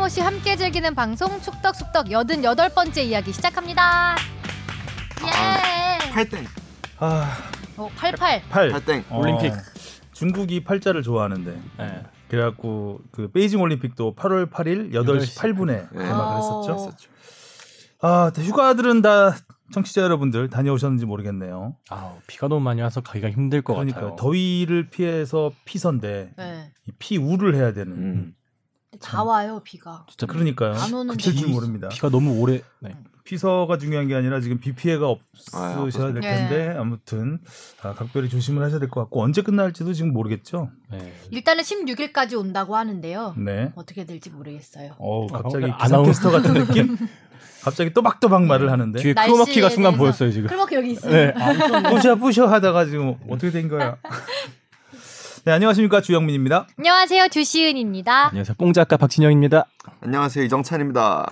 틀림없이 함께 즐기는 방송 축덕숙덕 88번째 이야기 시작합니다. 예. 팔땡. 아, 어, 88. 8. 팔땡. 어, 올림픽. 중국이 팔자를 좋아하는데. 네. 그래갖고 그 베이징 올림픽도 8월 8일 8시 8분에 네. 개막을 했었죠. 어. 아, 휴가들은 다 청취자 여러분들 다녀오셨는지 모르겠네요. 아 비가 너무 많이 와서 가기가 힘들 것 그러니까 같아요. 더위를 피해서 피선데 네. 이 피우를 해야 되는. 음. 다 와요, 비가. 진짜 그러니까요. 안 오는 그칠 줄 비- 모릅니다. 비가 너무 오래. 네. 피서가 중요한 게 아니라 지금 비 피해가 아, 없으셔야 될 네. 텐데 아무튼 아, 각별히 조심을 하셔야 될 것 같고 언제 끝날지도 지금 모르겠죠. 네. 일단은 16일까지 온다고 하는데요. 네. 어떻게 될지 모르겠어요. 어우 갑자기 어, 기상캐스터 같은 느낌? 갑자기 또박또박 말을 하는데 뒤에 크로마키가 순간 보였어요 지금. 크로마키 여기 있어요. 네. 부셔 부셔 하다가 지금 어떻게 된 거야? 네 안녕하십니까 주영민입니다. 안녕하세요, 주시은입니다. 안녕하세요. 뽕 작가 박진영입니다. 안녕하세요 이정찬입니다.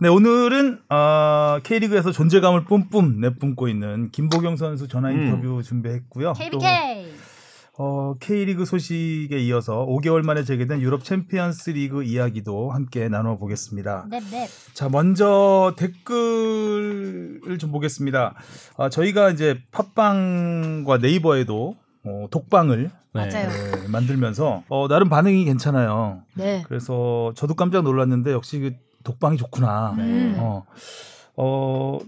네 오늘은 어, K리그에서 존재감을 뿜뿜 내뿜고 있는 김보경 선수 전화 음. 인터뷰 준비했고요. 또, KBK. 어, K리그 소식에 이어서 5개월 만에 재개된 유럽 챔피언스 리그 이야기도 함께 나눠보겠습니다. 네, 네. 자, 먼저 댓글을 좀 보겠습니다. 아, 저희가 이제 팟빵과 네이버에도 어, 독방을 네. 네, 만들면서 어, 나름 반응이 괜찮아요. 네. 그래서 저도 깜짝 놀랐는데 역시 그 독방이 좋구나. 음. 어, 어,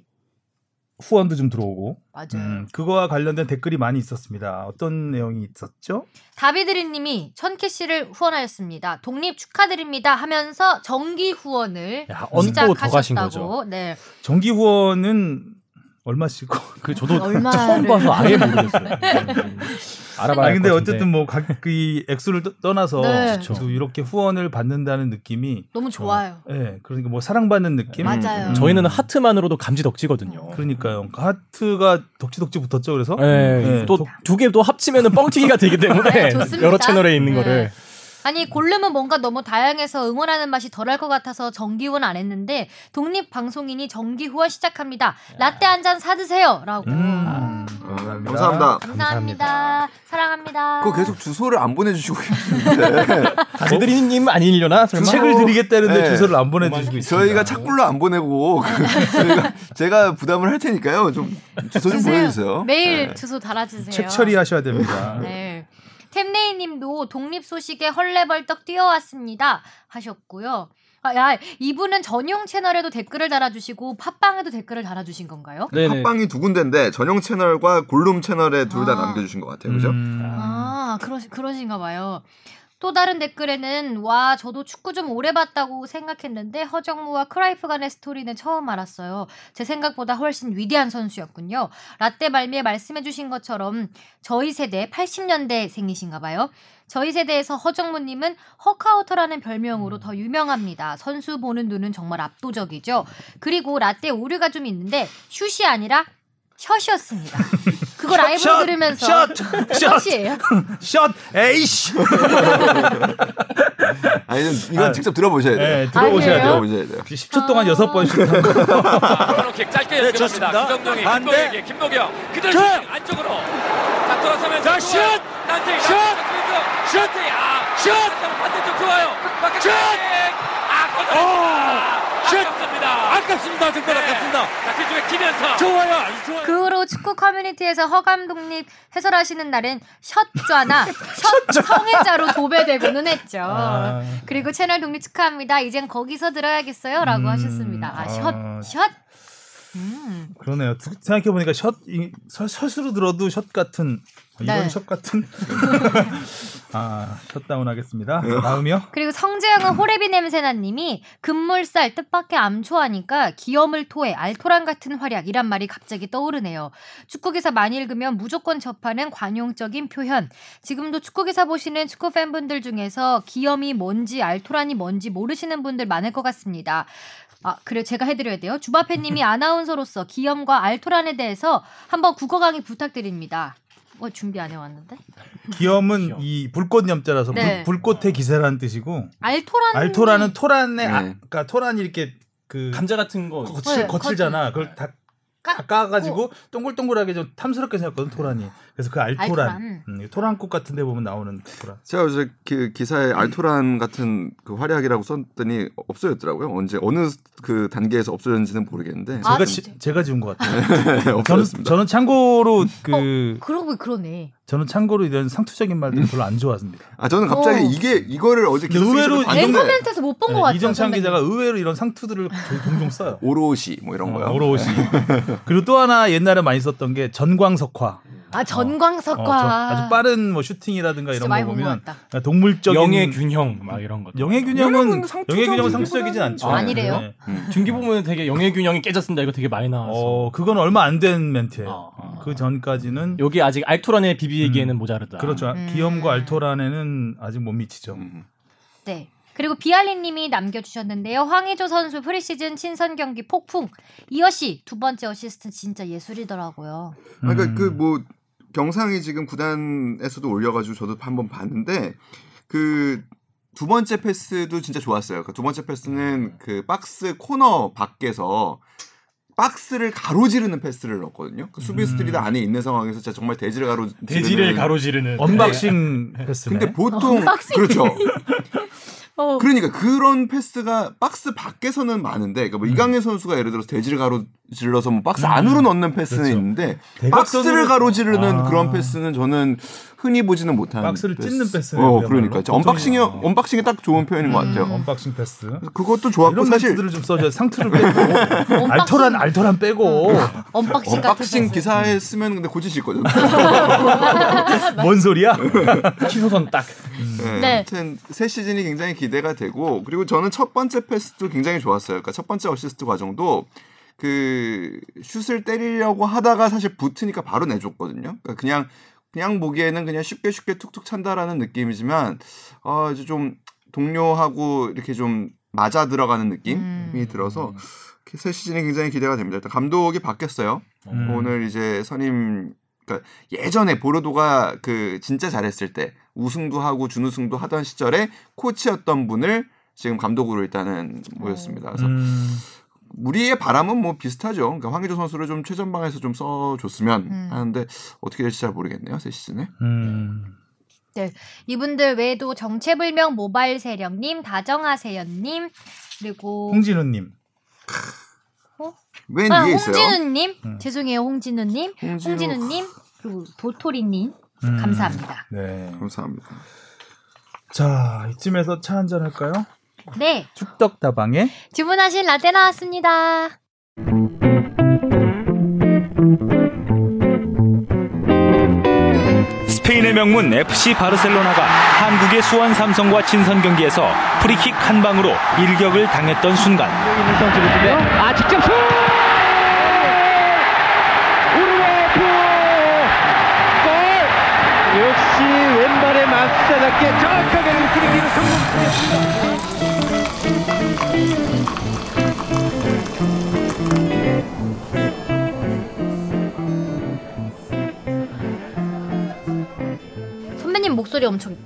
후원도 좀 들어오고 맞아요. 음, 그거와 관련된 댓글이 많이 있었습니다. 어떤 내용이 있었죠? 다비드리님이 천키 씨를 후원하였습니다. 독립 축하드립니다 하면서 정기 후원을 야, 시작하셨다고. 거죠. 네. 정기 후원은 얼마씩고? 그 저도 처음 봐서 아예 모르겠어요. 알아봐야 아할 근데. 어쨌든 뭐각그 액수를 떠- 떠나서 네. 이렇게 후원을 받는다는 느낌이 너무 좋아요. 예 네, 그러니까 뭐 사랑받는 느낌 맞아요. 음, 저희는 하트만으로도 감지 덕지거든요. 그러니까요 하트가 덕지덕지 붙었죠 그래서 네, 네, 또두 개 또 합치면은 뻥튀기가 되기 때문에 네. 여러 채널에 있는 네. 거를 아니 골룸은 뭔가 너무 다양해서 응원하는 맛이 덜할 것 같아서 정기 후원 안 했는데 독립 방송인이 정기 후원 시작합니다. 라떼 한 잔 사드세요라고. 음, 감사합니다. 감사합니다. 감사합니다. 사랑합니다. 그거 계속 주소를 안 보내주시고 계시는데 다지드리님 아니려나 설마? 책을 드리겠다는데 네. 주소를 안 보내주시고 있습니다 저희가 착불로 안 보내고 그 저희가 제가 부담을 할 테니까요. 좀 주소 좀 주세요. 보내주세요. 메일 네. 주소 달아주세요. 책 처리하셔야 됩니다 네. 템네이님도 독립 소식에 헐레벌떡 뛰어왔습니다 하셨고요. 아, 야, 이분은 전용 채널에도 댓글을 달아주시고 팟빵에도 댓글을 달아주신 건가요? 네네. 팟빵이 두 군데인데 전용 채널과 골룸 채널에 둘다 아. 남겨주신 것 같아요. 그죠? 음, 아, 그러, 그러신가 봐요. 또 다른 댓글에는 와 저도 축구 좀 오래 봤다고 생각했는데 허정무와 크라이프 간의 스토리는 처음 알았어요. 제 생각보다 훨씬 위대한 선수였군요. 라떼 말미에 말씀해주신 것처럼 저희 세대 80년대 생이신가 봐요. 저희 세대에서 허정무님은 허카우터라는 별명으로 더 유명합니다. 선수 보는 눈은 정말 압도적이죠. 그리고 라떼 오류가 좀 있는데 슛이 아니라 샷이었습니다. 그거 라이브로 샷! 들으면서 샷! 샷! 샷이에요. 샷 에이씨 아니 좀 이건 아, 직접 들어보셔야 돼요. 네, 들어보셔야 아니에요? 돼요 들어보셔야 돼요. 10초 동안 아. 여섯 번씩. 코너킥 짧게 네, 연결합니다. 반대. 김동혁에게 김도경 그대로 안쪽으로 자 돌아서면서. 슛! 난테 슛! 슛! 아, 슛! 반대쪽 좋아요. 슛! 아! 아깝습니다. 정말 네. 아깝습니다. 자, 뒤쪽에 키면서 좋아요. 아주 좋아요. 그 후로 축구 커뮤니티에서 허감 독립 해설하시는 날엔 샷좌나 샷 성애자로 도배되고는 했죠. 아. 그리고 채널 독립 축하합니다. 이젠 거기서 들어야겠어요라고 음, 하셨습니다. 아, 아. 샷, 샷. 음. 그러네요. 생각해 보니까 샷, 이, 샷 샷으로 들어도 샷 같은 이런 네. 샷 같은 아 샷다운 하겠습니다. 다음이요. 그리고 성재영은 호레비 냄새나님이 금물살 뜻밖의 암초하니까 기염을 토해 알토란 같은 활약이란 말이 갑자기 떠오르네요. 축구 기사 많이 읽으면 무조건 접하는 관용적인 표현. 지금도 축구 기사 보시는 축구 팬분들 중에서 기염이 뭔지 알토란이 뭔지 모르시는 분들 많을 것 같습니다. 아, 그래 제가 해드려야 돼요. 주바페님이 아나운서로서 기염과 알토란에 대해서 한번 국어 강의 부탁드립니다. 어 준비 안 해왔는데? 기염은 이 불꽃 염자라서 네. 불, 불꽃의 기세라는 뜻이고 알토란 알토라는 토란의 아, 네. 그러니까 토란이 이렇게 그 감자 같은 거 거칠 네, 거칠잖아. 그걸 다 다 까가지고 동글동글하게 좀 탐스럽게 생겼거든 토란이. 그래서 그 알토란, 알토란. 음, 토란꽃 같은 데 보면 나오는 토란. 제가 어제 그 기사에 알토란 같은 그 활약이라고 썼더니 없어졌더라고요. 언제 어느 그 단계에서 없어졌는지는 모르겠는데 아, 제가 진짜? 지, 제가 지은 것 같아요. 저는, 없어졌습니다. 저는 참고로 그 그러고 보니 그러네. 저는 참고로 이런 상투적인 말들 별로 안 좋아합니다. 아 저는 갑자기 어. 이게 이거를 어제 기사 의외로 앵커멘트에서 못 본것 네, 같아요. 이정찬. 기자가 의외로 이런 상투들을 조- 종종 써요. 오롯이 뭐 이런 거요. 어, 오롯이. 그리고 또 하나 옛날에 많이 썼던 게 전광석화. 아 어, 저 전광석화. 아주 빠른 뭐 슈팅이라든가 이런 거 보면 같다. 동물적인 영의 균형 막 이런 것. 영의 균형은 영의 균형은 상투적이진 않죠. 아, 아니래요? 네. 중기 보면 되게 영의 균형이 깨졌습니다. 이거 되게 많이 나와서. 어, 그건 얼마 안 된 멘트예요. 어. 그 전까지는 여기 아직 알토란의 비비기에는 음. 모자르다. 그렇죠. 음. 기염과 알토란에는 아직 못 미치죠. 음. 네. 그리고 비알리님이 남겨주셨는데요. 황의조 선수 프리시즌 친선 경기 폭풍. 이어시 두 번째 어시스트 진짜 예술이더라고요. 그러니까 음. 그 뭐 영상이 지금 구단에서도 올려가지고 저도 한번 봤는데 그 두 번째 패스도 진짜 좋았어요. 그 두 번째 패스는 그 박스 코너 밖에서 박스를 가로지르는 패스를 넣었거든요. 그 수비수들이 다 안에 있는 상황에서 진짜 정말 대지를 가로 대지를 가로지르는. unboxing 패스네. 근데 보통 unboxing. 그렇죠. 어. 그러니까 그런 패스가 박스 밖에서는 많은데 그러니까 뭐 음. 이강인 선수가 예를 들어서 대지를 가로질러서 뭐 박스 안으로 넣는 패스는 그렇죠. 있는데 박스를 가로지르는 아. 그런 패스는 저는 흔히 보지는 못하는 박스를 찢는 패스네요, 어. 그러니까 unboxing이 어. unboxing이 딱 좋은 표현인 것 같아요. 음. unboxing 패스. 그것도 좋았고 이런 사실 멘트들을 좀 써줘. 상투를 빼고 알토란 알토란 빼고 unboxing 같은 unboxing 패스. 기사에 쓰면 근데 고치실 거죠. 뭔 소리야? 치소선 딱. 네. 네. 아무튼 새 시즌이 굉장히 기대가 되고 그리고 저는 첫 번째 패스도 굉장히 좋았어요. 그러니까 첫 번째 어시스트 과정도 그 슛을 때리려고 하다가 사실 붙으니까 바로 내줬거든요. 그러니까 그냥 그냥 보기에는 그냥 쉽게 쉽게 툭툭 찬다라는 느낌이지만 어 이제 좀 동료하고 이렇게 좀 맞아 들어가는 느낌이 음. 들어서 새 시즌이 굉장히 기대가 됩니다. 일단 감독이 바뀌었어요. 음. 오늘 이제 선임 그러니까 예전에 보르도가 그 진짜 잘했을 때 우승도 하고 준우승도 하던 시절에 코치였던 분을 지금 감독으로 일단은 모였습니다. 그래서 음, 우리의 바람은 뭐 비슷하죠. 그러니까 황의조 선수를 좀 최전방에서 좀 써줬으면 음. 하는데 어떻게 될지 잘 모르겠네요. 새 시즌에. 음. 이분들 외에도 정체불명 모바일 세령님, 다정하세연님, 그리고 홍진우님. 맨 아, 위에 있어요. 홍진우님, 음. 죄송해요 홍진우님, 홍진우. 홍진우님, 그리고 도토리님 음. 감사합니다. 네. 감사합니다. 자 이쯤에서 차 한잔 할까요? 네, 축덕 다방에 주문하신 라떼 나왔습니다. 스페인의 명문 FC 바르셀로나가 한국의 수원 삼성과 친선 경기에서 프리킥 한 방으로 일격을 당했던 순간 아 직접 슛! 역시 왼발에 맞사답게 정확하게 프리킥을 성공했습니다. 선배님 목소리 엄청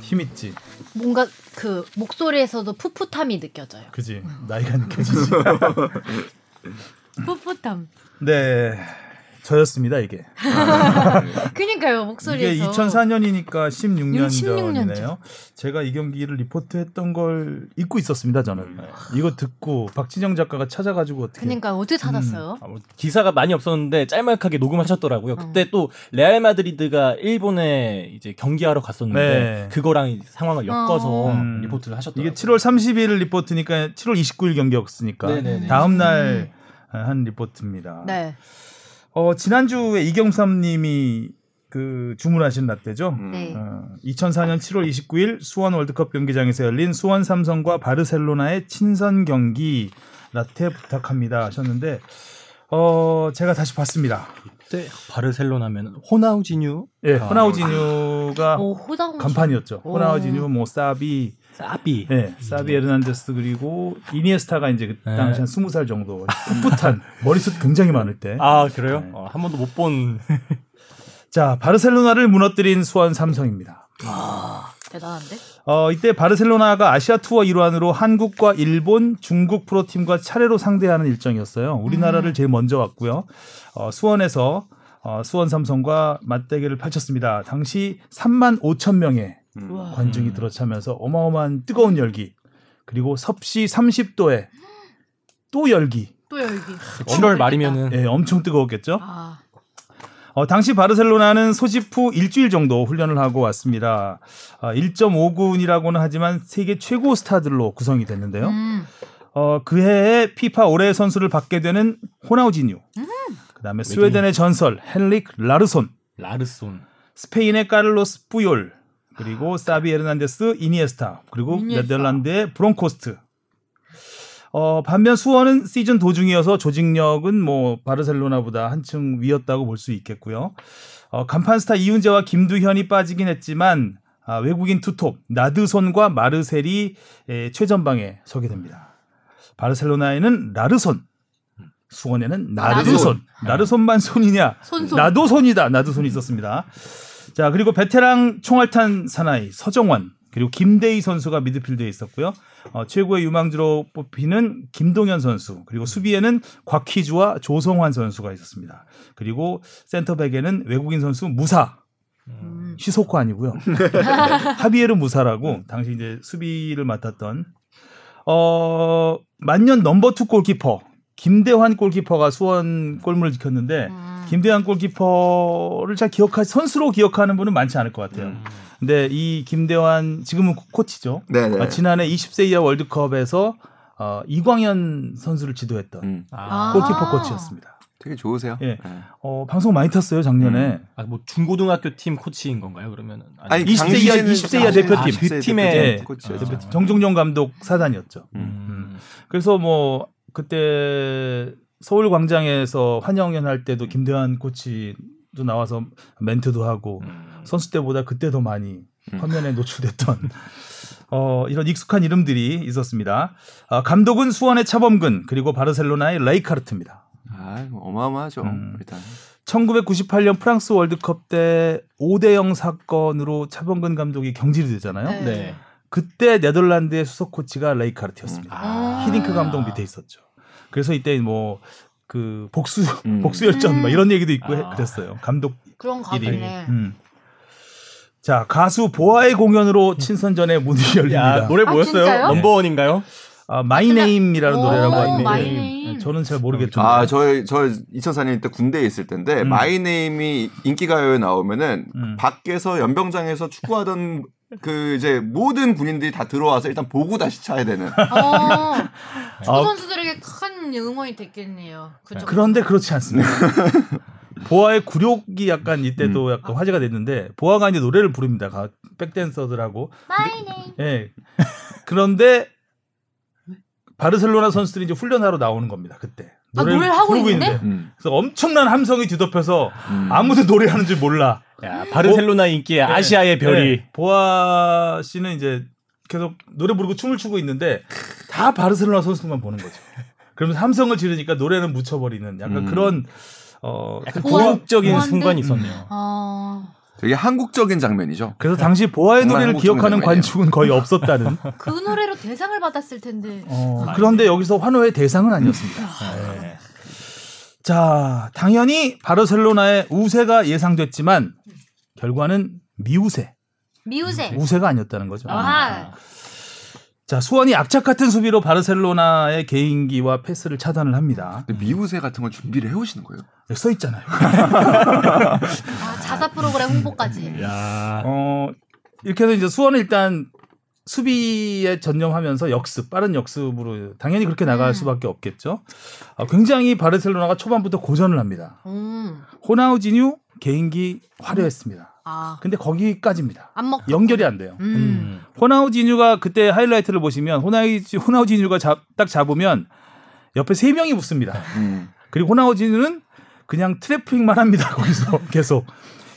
힘 있지. 뭔가 그 목소리에서도 풋풋함이 느껴져요. 그지. 나이가 느껴지지. 풋풋함. 네. 저였습니다 이게. 그니까요 이게 목소리에서. 2004년이니까 16년 16년 전이네요. 제가 이 경기를 리포트했던 걸 잊고 있었습니다 저는. 이거 듣고 박진영 작가가 찾아가지고 어떻게. 그니까 어떻게 찾았어요? 아, 뭐 기사가 많이 없었는데 짤막하게 녹음하셨더라고요. 어. 그때 또 레알 마드리드가 일본에 이제 경기하러 갔었는데 네. 그거랑 상황을 엮어서 음. 리포트를 하셨더라고요. 이게 7월 30일 리포트니까 7월 29일 경기였으니까 네네네. 다음 날 한 리포트입니다. 네. 어, 지난주에 이경삼님이 그 주문하신 라떼죠. 음. 네. 어, 2004년 7월 29일 수원 월드컵 경기장에서 열린 수원 삼성과 바르셀로나의 친선 경기 라떼 부탁합니다 하셨는데 어 제가 다시 봤습니다. 그때 바르셀로나면 호나우지뉴, 예, 아. 호나우지뉴가 오. 간판이었죠. 오. 호나우지뉴, 뭐 사비, 사비. 예, 사비 에르난데스 그리고 이니에스타가 이제 그 네. 당시 한 20살 정도 풋풋한 머리숱 굉장히 많을 때. 아 그래요? 네. 어, 한 번도 못 본. 자, 바르셀로나를 무너뜨린 수원 삼성입니다. 대단한데? 어, 이때 바르셀로나가 아시아 투어 일환으로 한국과 일본, 중국 프로팀과 차례로 상대하는 일정이었어요. 우리나라를 제일 먼저 왔고요. 어, 수원에서 어, 수원 삼성과 맞대결을 펼쳤습니다. 당시 3만 5천 명의 음. 관중이 들어차면서 어마어마한 뜨거운 열기 그리고 섭씨 30도에 또 열기 또 열기. 7월 말이면은 예, 엄청 뜨거웠겠죠. 아, 어, 당시 바르셀로나는 소집 후 일주일 정도 훈련을 하고 왔습니다. 아, 1.5군이라고는 하지만 세계 최고 스타들로 구성이 됐는데요. 음. 어, 그 해에 피파 올해의 선수를 받게 되는 호나우지뉴, 그다음에 스웨덴의 전설 헨릭 라르손, 라르손. 스페인의 카를로스 뿌욜, 그리고 사비 에르난데스 이니에스타, 그리고 이니에스타. 네덜란드의 브론코스트. 어, 반면 수원은 시즌 도중이어서 조직력은 뭐 바르셀로나보다 한층 위였다고 볼 수 있겠고요. 어, 간판 스타 이운재와 김두현이 빠지긴 했지만 아, 외국인 투톱 나드손과 마르셀이 에, 최전방에 서게 됩니다. 바르셀로나에는 라르손, 수원에는 나드손. 나드손. 라르손만 손이냐? 손손. 나도 손이다. 나도 손이 있었습니다. 자 그리고 베테랑 총알탄 사나이 서정원 그리고 김대의 선수가 미드필드에 있었고요. 어, 최고의 유망주로 뽑히는 김동현 선수 그리고 수비에는 곽희주와 조성환 선수가 있었습니다. 그리고 센터백에는 외국인 선수 무사 음. 시소코 아니고요. 하비에르 무사라고 당시 이제 수비를 맡았던 어 만년 number two 골키퍼 김대환 골키퍼가 수원 골문을 지켰는데 음. 김대환 골키퍼를 잘 기억하 선수로 기억하는 분은 많지 않을 것 같아요. 음. 근데 이 김대환 지금은 코- 코치죠. 네네. 어, 지난해 20세 이하 월드컵에서 어, 이광현 선수를 지도했던 음, 아. 골키퍼 코치였습니다. 되게 좋으세요. 예. 네. 어, 방송 많이 탔어요 작년에. 아, 뭐 중고등학교 팀 코치인 건가요? 그러면은 아니 20세 이하- 20세 이하 대표팀. 아, 그 팀의 예, 코치였죠. 대표팀. 정종용 감독 사단이었죠. 음. 그래서 뭐 그때 서울 광장에서 환영연 할 때도 김대환 코치도 나와서 멘트도 하고 음. 선수 때보다 그때 더 많이 음. 화면에 노출됐던 어, 이런 익숙한 이름들이 있었습니다. 아, 감독은 수원의 차범근 그리고 바르셀로나의 레이카르트입니다. 아, 어마어마하죠. 음. 일단. 1998년 프랑스 월드컵 때 5대 0 사건으로 차범근 감독이 경질이 되잖아요. 네. 네. 그때 네덜란드의 수석 코치가 레이카르트였습니다. 아. 히딩크 감독 밑에 있었죠. 그래서 이때 뭐 그 복수 음. 복수 열전 막 이런 얘기도 있고 해- 아. 그랬어요. 감독 그런. 같네. 음. 자 가수 보아의 공연으로 친선전의 문이 열립니다. 야, 노래 아, 뭐였어요? 진짜요? Number one인가요? 아, My Name이라는 오, 노래라고 하는데 My Name. 저는 잘 모르겠던데. 아, 저, 저 2004년 때 군대에 있을 텐데, 음. My Name이 인기 가요에 나오면은, 음. 밖에서 연병장에서 축구하던 그 이제 모든 군인들이 다 들어와서 일단 보고 다시 차야 되는. 어, 축구 아. 선수들에게 큰 응원이 됐겠네요. 그죠? 그런데 그렇지 않습니다. 보아의 굴욕이 약간 이때도 음. 약간 화제가 됐는데 보아가 이제 노래를 부릅니다. 가- 백댄서들하고. 예. 그런데 바르셀로나 선수들이 이제 훈련하러 나오는 겁니다. 그때. 아, 노래를 하고 부르고 있는데? 음. 그래서 엄청난 함성이 뒤덮여서 음. 아무도 노래하는 줄 몰라. 야, 바르셀로나 인기의 아시아의 별이. 네. 보아 씨는 이제 계속 노래 부르고 춤을 추고 있는데 다 바르셀로나 선수들만 보는 거죠. 그러면서 함성을 지르니까 노래는 묻혀버리는 약간 음. 그런 어 약간 보아- 고혹적인? 순간이 있었네요. 아, 되게 한국적인 장면이죠. 그래서 당시 보아의 노래를 기억하는 장면이에요. 관중은 거의 없었다는. 그 노래로 대상을 받았을 텐데. 어, 그런데 여기서 환호의 대상은 아니었습니다. 음. 네. 자, 당연히 바르셀로나의 우세가 예상됐지만 결과는 미우세, 미우새. 우세가 아니었다는 거죠. 아, 자, 수원이 악착 같은 수비로 바르셀로나의 개인기와 패스를 차단을 합니다. 근데 미우새 같은 걸 준비를 해 오시는 거예요. 여기 써 있잖아요. 아, 자사 프로그램 음. 홍보까지. 야. 어, 이렇게 해서 이제 수원은 일단 수비에 전념하면서 역습, 빠른 역습으로 당연히 그렇게 나갈 음. 수밖에 없겠죠. 어, 굉장히 바르셀로나가 초반부터 고전을 합니다. 음, 호나우지뉴 개인기 화려했습니다. 아, 근데 거기까지입니다. 안 먹. 연결이 안 돼요. 음. 음. 호나우지뉴가 그때 하이라이트를 보시면 호나우지, 호나우지뉴가 잡, 딱 잡으면 옆에 세 명이 붙습니다. 음. 그리고 호나우지뉴는 그냥 트래핑만 합니다. 거기서 계속.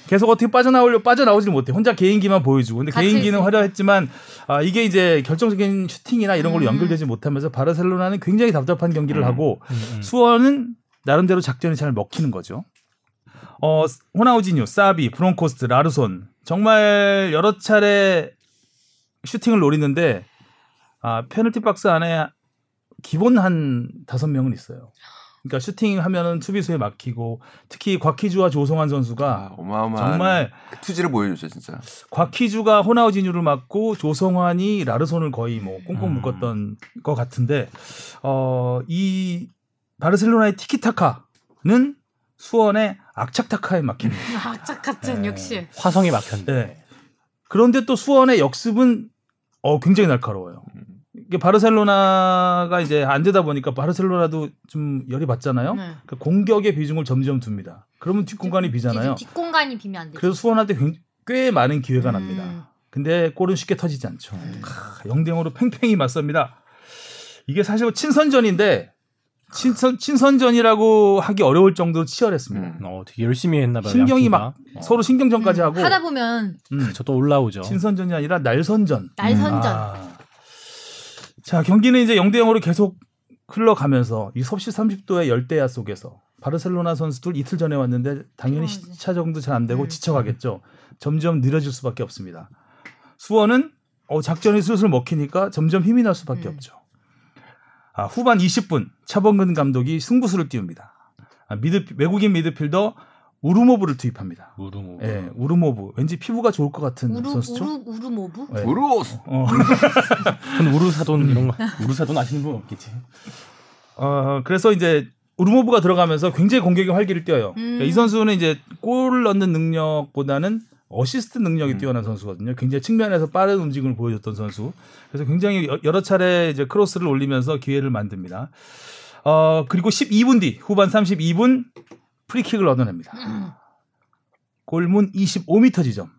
계속 어떻게 빠져나오려 빠져나오질 못해. 혼자 개인기만 보여주고. 근데 개인기는. 화려했지만 아, 이게 이제 결정적인 슈팅이나 이런 걸로 음. 연결되지 못하면서 바르셀로나는 굉장히 답답한 경기를 음. 하고 음. 수원은 나름대로 작전이 잘 먹히는 거죠. 어, 호나우지뉴, 사비, 브론코스트, 라르손 정말 여러 차례 슈팅을 노리는데 아, 페널티 박스 안에 기본 한 다섯 명은 있어요. 그러니까 슈팅 하면은 수비수에 막히고 특히 곽희주와 조성환 선수가 아, 어마어마한 정말 그 투지를 보여주죠 진짜. 곽희주가 호나우지뉴를 막고 조성환이 라르손을 거의 뭐 꽁꽁 음. 묶었던 것 같은데 어, 이 바르셀로나의 티키타카는 수원의 악착타카에 막힙니다. 악착 같은 네. 역시. 화성이 막혔네. 네. 그런데 또 수원의 역습은 어, 굉장히 날카로워요. 이게 바르셀로나가 이제 안 되다 보니까 바르셀로나도 좀 열이 받잖아요. 네. 그러니까 공격의 비중을 점점 둡니다. 그러면 뒷공간이 비잖아요. 뒷- 뒷공간이 비면 안 되죠. 그래서 수원한테 굉- 꽤 많은 기회가 음. 납니다. 근데 골은 쉽게 터지지 않죠. 하, 영대으로 팽팽히 맞섭니다. 이게 사실 친선전인데 친선 친선전이라고 하기 어려울 정도로 치열했습니다. 음. 어, 되게 열심히 했나 봐요. 신경이 양팀 막 다. 어. 서로 신경전까지 하고 하다 보면 음, 저또 올라오죠. 친선전이 아니라 날선전. 날선전. 아. 자 경기는 이제 0대 0으로 계속 흘러가면서 이 섭씨 30도의 열대야 속에서 바르셀로나 선수들 이틀 전에 왔는데 당연히. 시차 정도 잘 안 되고 음. 지쳐가겠죠. 점점 느려질 수밖에 없습니다. 수원은 어, 작전이 슬슬 먹히니까 점점 힘이 날 수밖에 음. 없죠. 아, 후반 20분 차범근 감독이 승부수를 띄웁니다. 아, 미드 외국인 미드필더 우르모브를 투입합니다. 우르모. 예, 우르모브 왠지 피부가 좋을 것 같은 우르 선수죠. 우르 우르모브? 예. 브루스. 어. 전 우르사돈 이런 거. 우르사돈 아시는 분 없겠지. 어, 그래서 이제 우르모브가 들어가면서 굉장히 공격의 활기를 띄어요. 음. 그러니까 이 선수는 이제 골을 넣는 능력보다는 어시스트 능력이 음. 뛰어난 선수거든요. 굉장히 측면에서 빠른 움직임을 보여줬던 선수. 그래서 굉장히 여- 여러 차례 이제 크로스를 올리면서 기회를 만듭니다. 어, 그리고 12분 뒤 후반 32분 프리킥을 얻어냅니다. 음. 골문 25m 지점.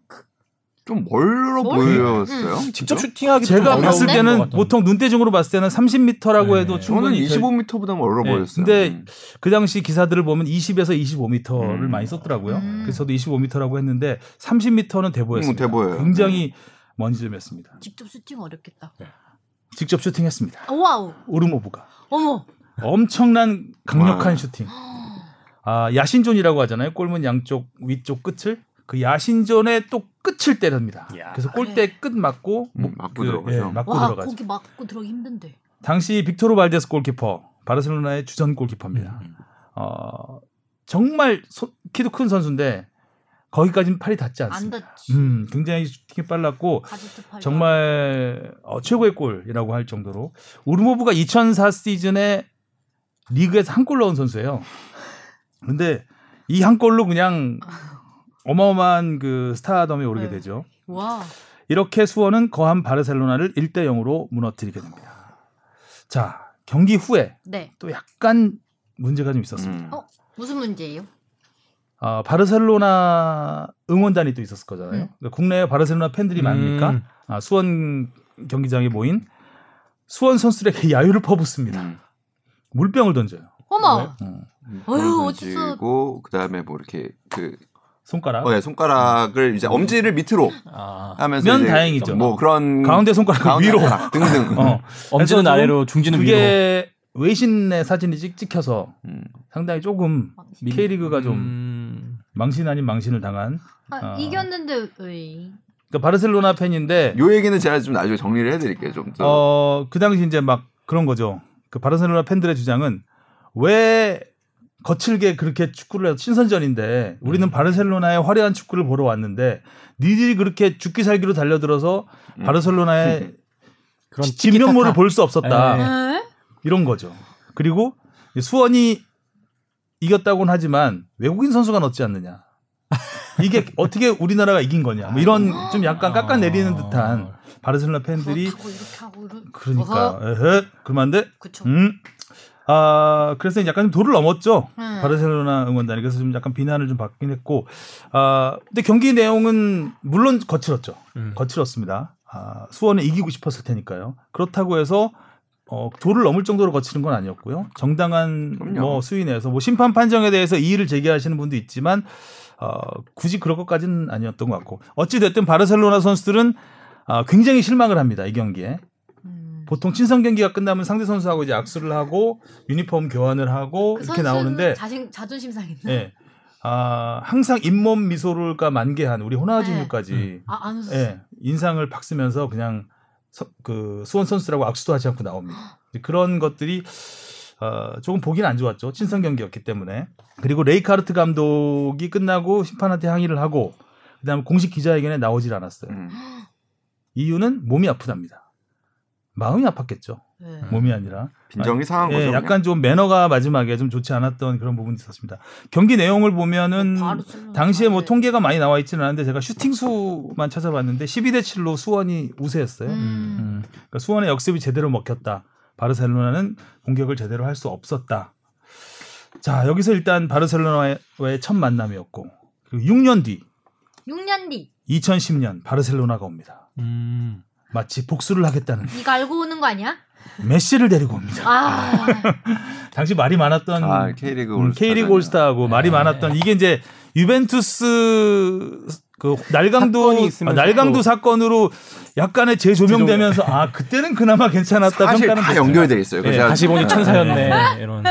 좀 멀어 멀- 보였어요. 직접 그죠? 슈팅하기 제가 봤을? 때는 보통 눈대중으로 봤을 때는 30m라고 네. 해도 저는 충분히 될- 25m보다 멀어 네, 보였어요. 근데 음. 그 당시 기사들을 보면 20에서 25m를 음. 많이 썼더라고요. 음. 그래서 저도 25m라고 했는데 30m는 돼 보였습니다. 음, 돼 보여요. 굉장히 먼 지점이었습니다. 직접 슈팅 어렵겠다. 직접 슈팅했습니다. 아, wow. 우르모브가 어머. 엄청난 강력한 와. 슈팅. 아 야신존이라고 하잖아요. 골문 양쪽 위쪽 끝을 그 야신존의 또 끝을 때립니다. 야. 그래서 골대 끝 맞고 음, 목- 맞고 들어가죠. 예, 맞고 와, 들어가죠. 거기 맞고 들어가기 힘든데. 당시 빅토르 발데스 골키퍼 바르셀로나의 주전 골키퍼입니다. 음. 어, 정말 소- 키도 큰 선수인데 거기까지는 팔이 닿지 안 않습니다. 닿지. 음, 굉장히 슈팅이 빨랐고. 정말 어, 최고의 골이라고 할 정도로 우르모브가 2004 시즌에 리그에서 한 골 넣은 선수예요. 근데 이 한 골로 그냥 어마어마한 그 스타덤에 오르게 네. 되죠. 와. 이렇게 수원은 거한 바르셀로나를 1대 0으로 무너뜨리게 됩니다. 자, 경기 후에 네. 또 약간 문제가 좀 있었습니다. 음. 어? 무슨 문제예요? 아, 바르셀로나 응원단이 또 있었을 거잖아요. 음. 그러니까 국내에 바르셀로나 팬들이 많으니까 음. 아, 수원 경기장에 모인 수원 선수들에게 야유를 퍼붓습니다. 음. 물병을 던져요. 어머. 어, 어휴, 던지고 그다음에 뭐 이렇게 그 손가락. 어, 예, 손가락을 이제 엄지를 밑으로 아. 하면서 면 이제 다행이죠. 뭐 그런 가운데 손가락 가운데 위로. 손가락 등등. 어, 엄지는 그래서 아래로, 중지는 위로. 그게 외신의 사진이 찍, 찍혀서 음. 상당히 조금 K리그가 좀 음. 망신 아닌 망신을 당한. 아, 어. 이겼는데 왜? 그러니까 바르셀로나 팬인데 요 얘기는 제가 좀 나중에 정리를 해드릴게요. 좀 더. 어, 그 당시 이제 막 그런 거죠. 그 바르셀로나 팬들의 주장은 왜 거칠게 그렇게 축구를 해서 친선전인데 음. 우리는 바르셀로나의 화려한 축구를 보러 왔는데 니들이 그렇게 죽기 살기로 달려들어서 음. 바르셀로나의 진면모를. 볼 수 없었다. 네. 에? 이런 거죠. 그리고 수원이 이겼다고는 하지만 외국인 선수가 넣지 않느냐. 이게 어떻게 우리나라가 이긴 거냐. 뭐 이런 좀 약간 깎아내리는 듯한 바르셀로나 팬들이 그렇다고 이렇게 하고 이러. 그러니까. 에헤 돼. 그쵸. 음. 아, 그래서 약간 좀 도를 넘었죠. 음. 바르셀로나 응원단이. 그래서 좀 약간 비난을 좀 받긴 했고. 아, 근데 경기 내용은 물론 거칠었죠. 음. 거칠었습니다. 아, 수원은 이기고 싶었을 테니까요. 그렇다고 해서 어, 도를 넘을 정도로 거치는 건 아니었고요. 정당한 그럼요. 뭐 수위 내에서 뭐 심판 판정에 대해서 이의를 제기하시는 분도 있지만 어, 굳이 그럴 것까지는 아니었던 것 같고 어찌 됐든 바르셀로나 선수들은 아, 굉장히 실망을 합니다. 이 경기에. 음. 보통 친선 경기가 끝나면 상대 선수하고 이제 악수를 하고 유니폼 교환을 하고 그 이렇게 선수는 나오는데 자신 자존심 상했나? 예. 아, 항상 잇몸 미소를가 만개한 우리 호나우지뉴까지 아, 안 웃었어. 예, 인상을 팍 쓰면서 그냥 서- 그 수원 선수들하고 악수도 하지 않고 나옵니다. 이제 그런 것들이 어, 조금 보기는 안 좋았죠. 친선 경기였기 때문에. 그리고 레이카르트 감독이 끝나고 심판한테 항의를 하고 그다음에 공식 기자회견에 나오질 않았어요. 음. 이유는 몸이 아프답니다. 마음이 아팠겠죠. 네. 몸이 아니라. 빈정이 상한 예, 거죠. 그냥. 약간 좀 매너가 마지막에 좀 좋지 않았던 그런 부분이 있었습니다. 경기 내용을 보면은 쓰는 당시에 뭐 거지. 통계가 많이 나와 있지는 않은데 제가 슈팅 수만 찾아봤는데 12대 7로 수원이 우세했어요. 음. 음, 그러니까 수원의 역습이 제대로 먹혔다. 바르셀로나는 공격을 제대로 할 수 없었다. 자 여기서 일단 바르셀로나와의 첫 만남이었고 그리고 6년 뒤 6년 뒤 2010년 바르셀로나가 옵니다. 음. 마치 복수를 하겠다는 이거 알고 오는 거 아니야? 메시를 데리고 옵니다. 아, 당시 말이 많았던 아, K리그 음, 올스타. K리그 올스타하고 말이 많았던 이게 이제 유벤투스 그 날강도 아, 날강도 또- 사건으로 약간의 재조명되면서 아 그때는 그나마 괜찮았다 사실 평가는 다 연결돼 있어요. 예, 그래서 다시 보니 천사였네. 이런.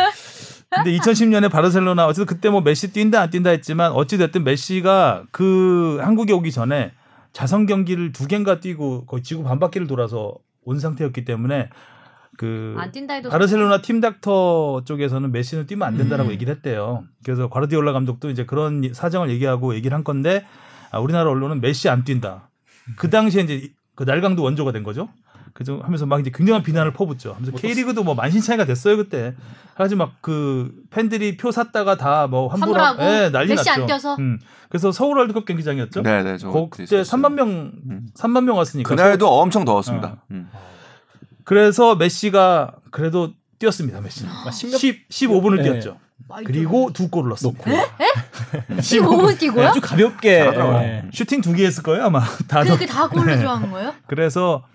근데 2010년에 바르셀로나 어쨌든 그때 뭐 메시 뛴다 안 뛴다 했지만 어찌 됐든 메시가 그 한국에 오기 전에 자선 경기를 두 개인가 뛰고 거의 지구 반바퀴를 돌아서 온 상태였기 때문에 그안 뛴다 해도 바르셀로나 팀 닥터 쪽에서는 메시는 뛰면 안 된다라고 음. 얘기를 했대요. 그래서 과르디올라 감독도 이제 그런 사정을 얘기하고 얘기를 한 건데 아, 우리나라 언론은 메시 안 뛴다. 그 당시에 이제 그 날강도 원조가 된 거죠. 그죠 하면서 막 이제 굉장한 비난을 퍼붓죠. 하면서 K리그도 뭐 만신창이가 됐어요 그때. 하지만 막그 팬들이 표 샀다가 다 뭐 환불하고 환불하고 예, 난리 메시 났죠. 안 뛰어서? 음. 그래서 서울 월드컵 경기장이었죠. 네, 네, 그때 3만 명 음. 3만 명 왔으니까. 그날도 엄청 더웠습니다. 음. 그래서 메시가 그래도 뛰었습니다. 메시. 10, 15분을 네. 뛰었죠. 그리고 두 골을 넣었습니다. 15분 뛰고요? 아주 가볍게. 예. 슈팅 두 개 했을 거예요 아마. 다 넣- 그렇게 다 골로 네. 들어간 거예요? 그래서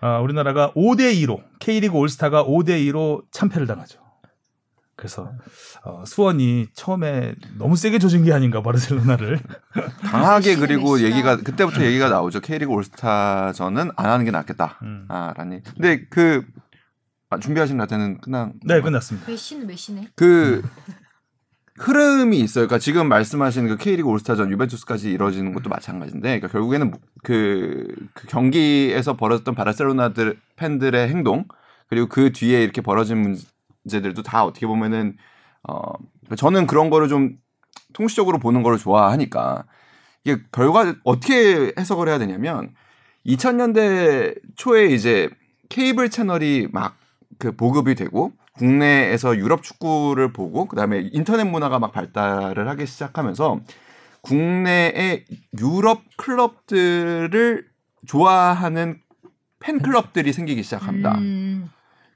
어, 우리나라가 5대 2로 K리그 올스타가 5대 2로 참패를 당하죠. 그래서 어, 수원이 처음에 너무 세게 조진 게 아닌가 바르셀로나를. 강하게 그리고. 얘기가 그때부터 얘기가 나오죠. K리그 올스타전은 안 하는 게 낫겠다. 음. 아, 라니. 근데 그 아, 준비하신 라테는 끝난 네 끝났습니다. 메시는 메시네. 그 흐름이 있어요. 그러니까 지금 말씀하신 그 K리그 올스타전 유벤투스까지 이뤄지는 것도 마찬가지인데, 그러니까 결국에는 그, 그 경기에서 벌어졌던 바르셀로나들 팬들의 행동 그리고 그 뒤에 이렇게 벌어진 문제들도 다 어떻게 보면은 어 저는 그런 거를 좀 통시적으로 보는 거를 좋아하니까 이게 결과 어떻게 해석을 해야 되냐면 2000년대 초에 이제 케이블 채널이 막 그 보급이 되고 국내에서 유럽 축구를 보고 그다음에 인터넷 문화가 막 발달을 하기 시작하면서 국내의 유럽 클럽들을 좋아하는 팬클럽들이 생기기 시작합니다. 음,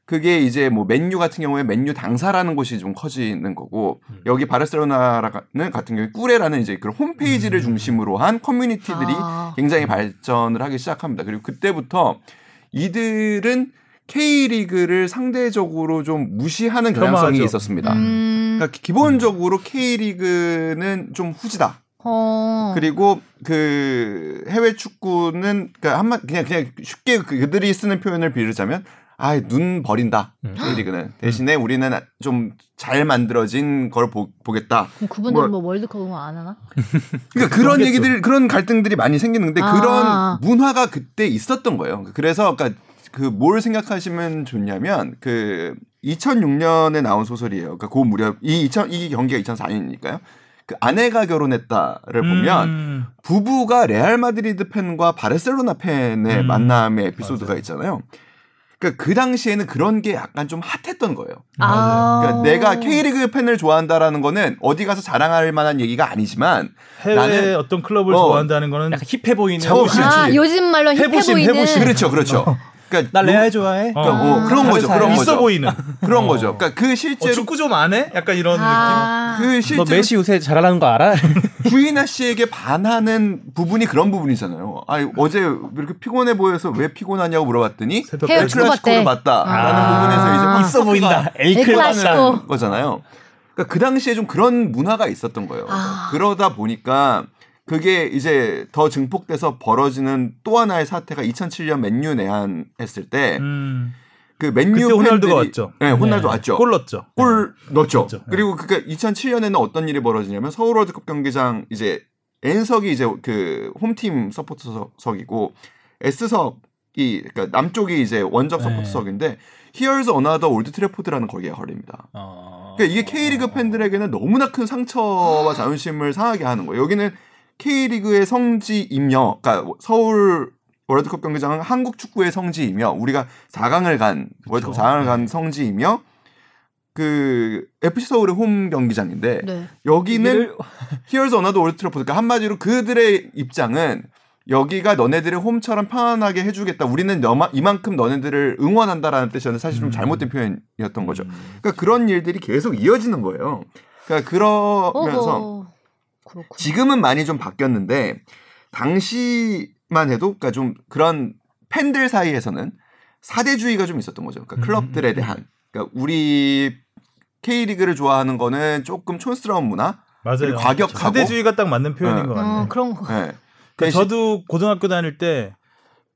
그게 이제 뭐 맨유 같은 경우에 맨유 당사라는 곳이 좀 커지는 거고 여기 바르셀로나는 같은 경우에 꾸레라는 이제 그런 홈페이지를 중심으로 한 커뮤니티들이 아. 굉장히 발전을 하기 시작합니다. 그리고 그때부터 이들은 K리그를 상대적으로 좀 무시하는 경향성이 폄하하죠. 있었습니다. 음, 그러니까 기본적으로 K리그는 좀 후지다. 어. 그리고 그 해외 축구는 그러니까 한마 그냥 그냥 쉽게 그들이 쓰는 표현을 비르자면 아 눈 버린다 K리그는 대신에 우리는 좀 잘 만들어진 걸 보, 보겠다. 그럼 그분들 뭘- 뭐 월드컵 응원 안 하나? 그러니까 그런. 얘기들 그런 갈등들이 많이 생기는데 아. 그런 문화가 그때 있었던 거예요. 그래서 그러니까 그 뭘 생각하시면 좋냐면 그 2006년에 나온 소설이에요. 그러니까 그 무렵 이 2000, 이 경기가 2004년이니까요. 그 아내가 결혼했다를 보면 음, 부부가 레알 마드리드 팬과 바르셀로나 팬의 음. 만남의 에피소드가 있잖아요. 그러니까 그 당시에는 그런 게 약간 좀 hot했던 거예요. 아. 그러니까 내가 K리그 팬을 좋아한다라는 거는 어디 가서 자랑할 만한 얘기가 아니지만 해외 나는- 어떤 클럽을 어. 좋아한다는 거는 약간 hip해 보이는. 자부- 그렇지. 아, 요즘 말로 hip해 해보심, 보이는. 해보심. 그렇죠, 그렇죠. 그러니까 나 요- 레알 좋아해. 어. 그러니까 뭐 그런 거죠, 그런 있어 거죠. 보이는 그런 어. 거죠. 그러니까 그 어, 실제로 축구 좀 안 해? 약간 이런 아. 그너 실제로 메시 요새 잘하는 거 알아? 주인아 씨에게 반하는 부분이 그런 부분이잖아요. 아 어제 왜 이렇게 피곤해 보여서 왜 피곤하냐고 물어봤더니 느낌. 클래시코를 봤대. 봤다라는 아. 부분에서 이제 확 있어 보인다. 엘 에이클 클라시코. 같다. 거잖아요. 그러니까 그 당시에 좀 그런 문화가 있었던 거예요. 아. 그러다 보니까 그게 이제 더 증폭돼서 벌어지는 또 하나의 사태가 2007년 맨유 내한 했을 때그 음, 맨유 그때 호날두가 왔죠. 네, 호날두 네. 왔죠. 골 넣었죠. 골 넣었죠. 넣었죠. 네. 그리고 그니까 2007년에는 어떤 일이 벌어지냐면 서울 월드컵 경기장 이제 N석이 이제 그 홈팀 서포터석이고 S석 그러니까 남쪽이 이제 원정 서포트석인데 Here's Another Old Trafford라는 거기에 걸립니다. 어... 그러니까 이게 K리그 팬들에게는 너무나 큰 상처와 자존심을 상하게 하는 거예요. 여기는 K리그의 성지이며, 그러니까 서울 월드컵 경기장은 한국 축구의 성지이며, 우리가 4강을 간 월드컵 4강을 간 성지이며, 그 FC 서울의 홈 경기장인데 네. 여기는 Another Old Trafford. 그러니까 한마디로 그들의 입장은 여기가 너네들의 홈처럼 편안하게 해주겠다. 우리는 너마, 이만큼 너네들을 응원한다라는 뜻이었는데 사실 좀 잘못된 표현이었던 거죠. 그러니까 그런 일들이 계속 이어지는 거예요. 그러니까 그러면서 어허. 그렇군. 지금은 많이 좀 바뀌었는데 당시만 해도 그러니까 좀 그런 팬들 사이에서는 사대주의가 좀 있었던 거죠. 그러니까 클럽들에 대한 그러니까 우리 K리그를 좋아하는 거는 조금 촌스러운 문화, 맞아요. 과격하고 사대주의가 딱 맞는 표현인 네. 것 같네요. 어, 그런 거. 네. 그러니까 저도 고등학교 다닐 때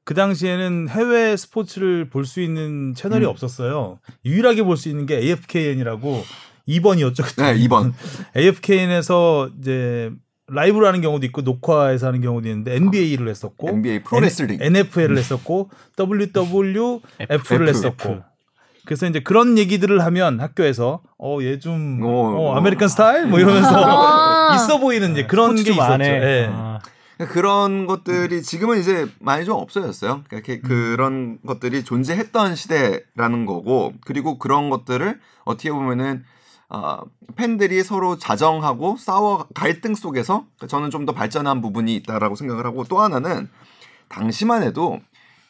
그 당시에는 해외 스포츠를 볼 수 있는 채널이 음. 없었어요. 유일하게 볼 수 있는 게 AFKN이라고 2번이었죠. 그때. 네, 2번. AFKN에서 이제 라이브로 하는 경우도 있고 녹화해서 하는 경우도 있는데 NBA를 했었고 NBA 프로레슬링. NFL을 했었고 WWF를. 했었고 그래서 이제 그런 얘기들을 하면 학교에서 어 얘좀 어, 어, 어. American style 뭐 이러면서 아. 있어 보이는 이제 그런 게 있었죠. 예. 아. 그런 것들이 지금은 이제 많이 좀 없어졌어요. 그러니까 이렇게 그런 것들이 존재했던 시대라는 거고 그리고 그런 것들을 어떻게 보면은 어, 팬들이 서로 자정하고 싸워 갈등 속에서 저는 좀 더 발전한 부분이 있다라고 생각을 하고 또 하나는 당시만 해도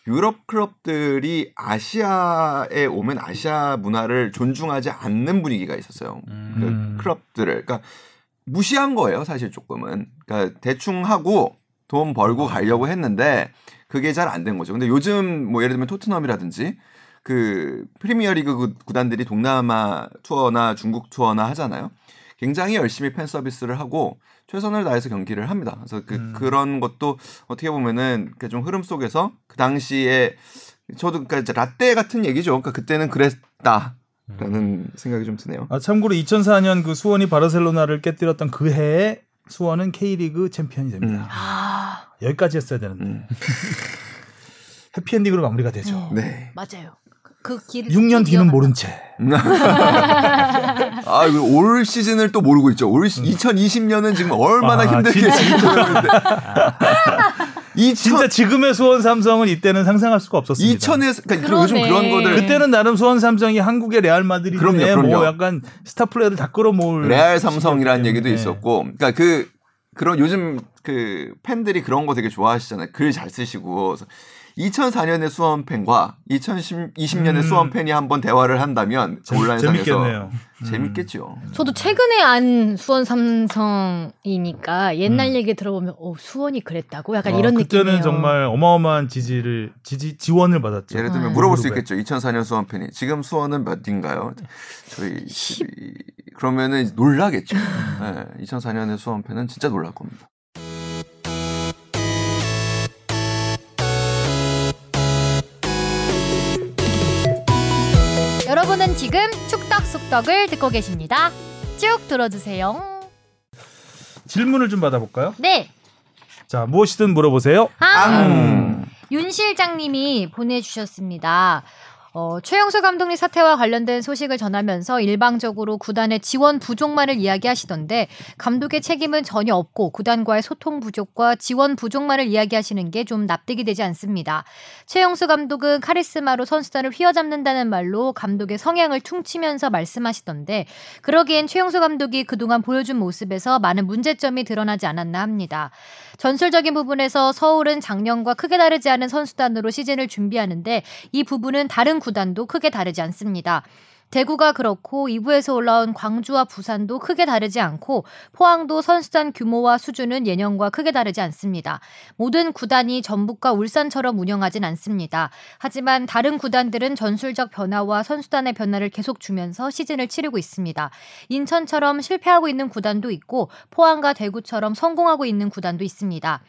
유럽 클럽들이 아시아에 오면 아시아 문화를 존중하지 않는 분위기가 있었어요. 음. 그 클럽들을 그러니까 무시한 거예요, 사실 조금은. 그러니까 대충 하고 돈 벌고 가려고 했는데 그게 잘 안 된 거죠. 근데 요즘 뭐 예를 들면 토트넘이라든지 그 프리미어리그 구- 구단들이 동남아 투어나 중국 투어나 하잖아요. 굉장히 열심히 팬 서비스를 하고 최선을 다해서 경기를 합니다. 그래서 그, 그런 것도 어떻게 보면은 그좀 흐름 속에서 그 당시에 저도 그러니까 이제 라떼 같은 얘기죠. 그러니까 그때는 그랬다 라는 생각이 좀 드네요. 아, 참고로 2004년 그 수원이 바르셀로나를 깨뜨렸던 그 해에 수원은 K리그 챔피언이 됩니다. 음. 아, 여기까지 했어야 되는데 음. 해피엔딩으로 마무리가 되죠. 음. 네. 맞아요. 그 길. 6년 뒤는 모른 채. 아, 올 시즌을 또 모르고 있죠. 올 2020년은 지금 얼마나 아, 힘들게 있는데. 2000, 진짜 지금의 수원 삼성은 이때는 상상할 수가 없었습니다. 2000에 그러니까 그리고 요즘 그러네. 그런 거들 그때는 나름 수원 삼성이 한국의 레알 그럼요. 뭐 약간 스타 플레이를 다 끌어모을 레알 삼성이라는 얘기도. 있었고, 그러니까 그 그런 요즘 그 팬들이 그런 거 되게 좋아하시잖아요. 글 잘 쓰시고. 그래서 2004년의 수원 팬과 2020년의 음. 수원 팬이 한번 대화를 한다면 재- 온라인상에서 재밌겠네요. 재밌겠죠. 저도 최근에 안 수원 삼성이니까 옛날 음. 얘기 들어보면 어 수원이 그랬다고 약간 아, 이런 그때는 느낌이에요. 정말 어마어마한 지지를 지지 지원을 받았죠. 예를 들면 아. 물어볼 수. 있겠죠. 2004년 수원 팬이 지금 수원은 몇인가요? 저희 12 그러면은 놀라겠죠. 네, 2004년의 수원 팬은 진짜 놀랄 겁니다. 여러분은 지금 축덕 속덕을 듣고 계십니다. 쭉 들어주세요. 질문을 좀 받아볼까요? 네. 자 무엇이든 물어보세요. 아, 음. 윤 실장님이 보내주셨습니다. 어, 최영수 감독님 사태와 관련된 소식을 전하면서 일방적으로 구단의 지원 부족만을 이야기하시던데 감독의 책임은 전혀 없고 구단과의 소통 부족과 지원 부족만을 이야기하시는 게 좀 납득이 되지 않습니다. 최영수 감독은 카리스마로 선수단을 휘어잡는다는 말로 감독의 성향을 퉁치면서 말씀하시던데 그러기엔 최영수 감독이 그동안 보여준 모습에서 많은 문제점이 드러나지 않았나 합니다. 전술적인 부분에서 서울은 작년과 크게 다르지 않은 선수단으로 시즌을 준비하는데 이 부분은 다른 구단도 크게 다르지 않습니다. 대구가 그렇고 2부에서 올라온 광주와 부산도 크게 다르지 않고 포항도 선수단 규모와 수준은 예년과 크게 다르지 않습니다. 모든 구단이 전북과 울산처럼 운영하진 않습니다. 하지만 다른 구단들은 전술적 변화와 선수단의 변화를 계속 주면서 시즌을 치르고 있습니다. 인천처럼 실패하고 있는 구단도 있고 포항과 대구처럼 성공하고 있는 구단도 있습니다.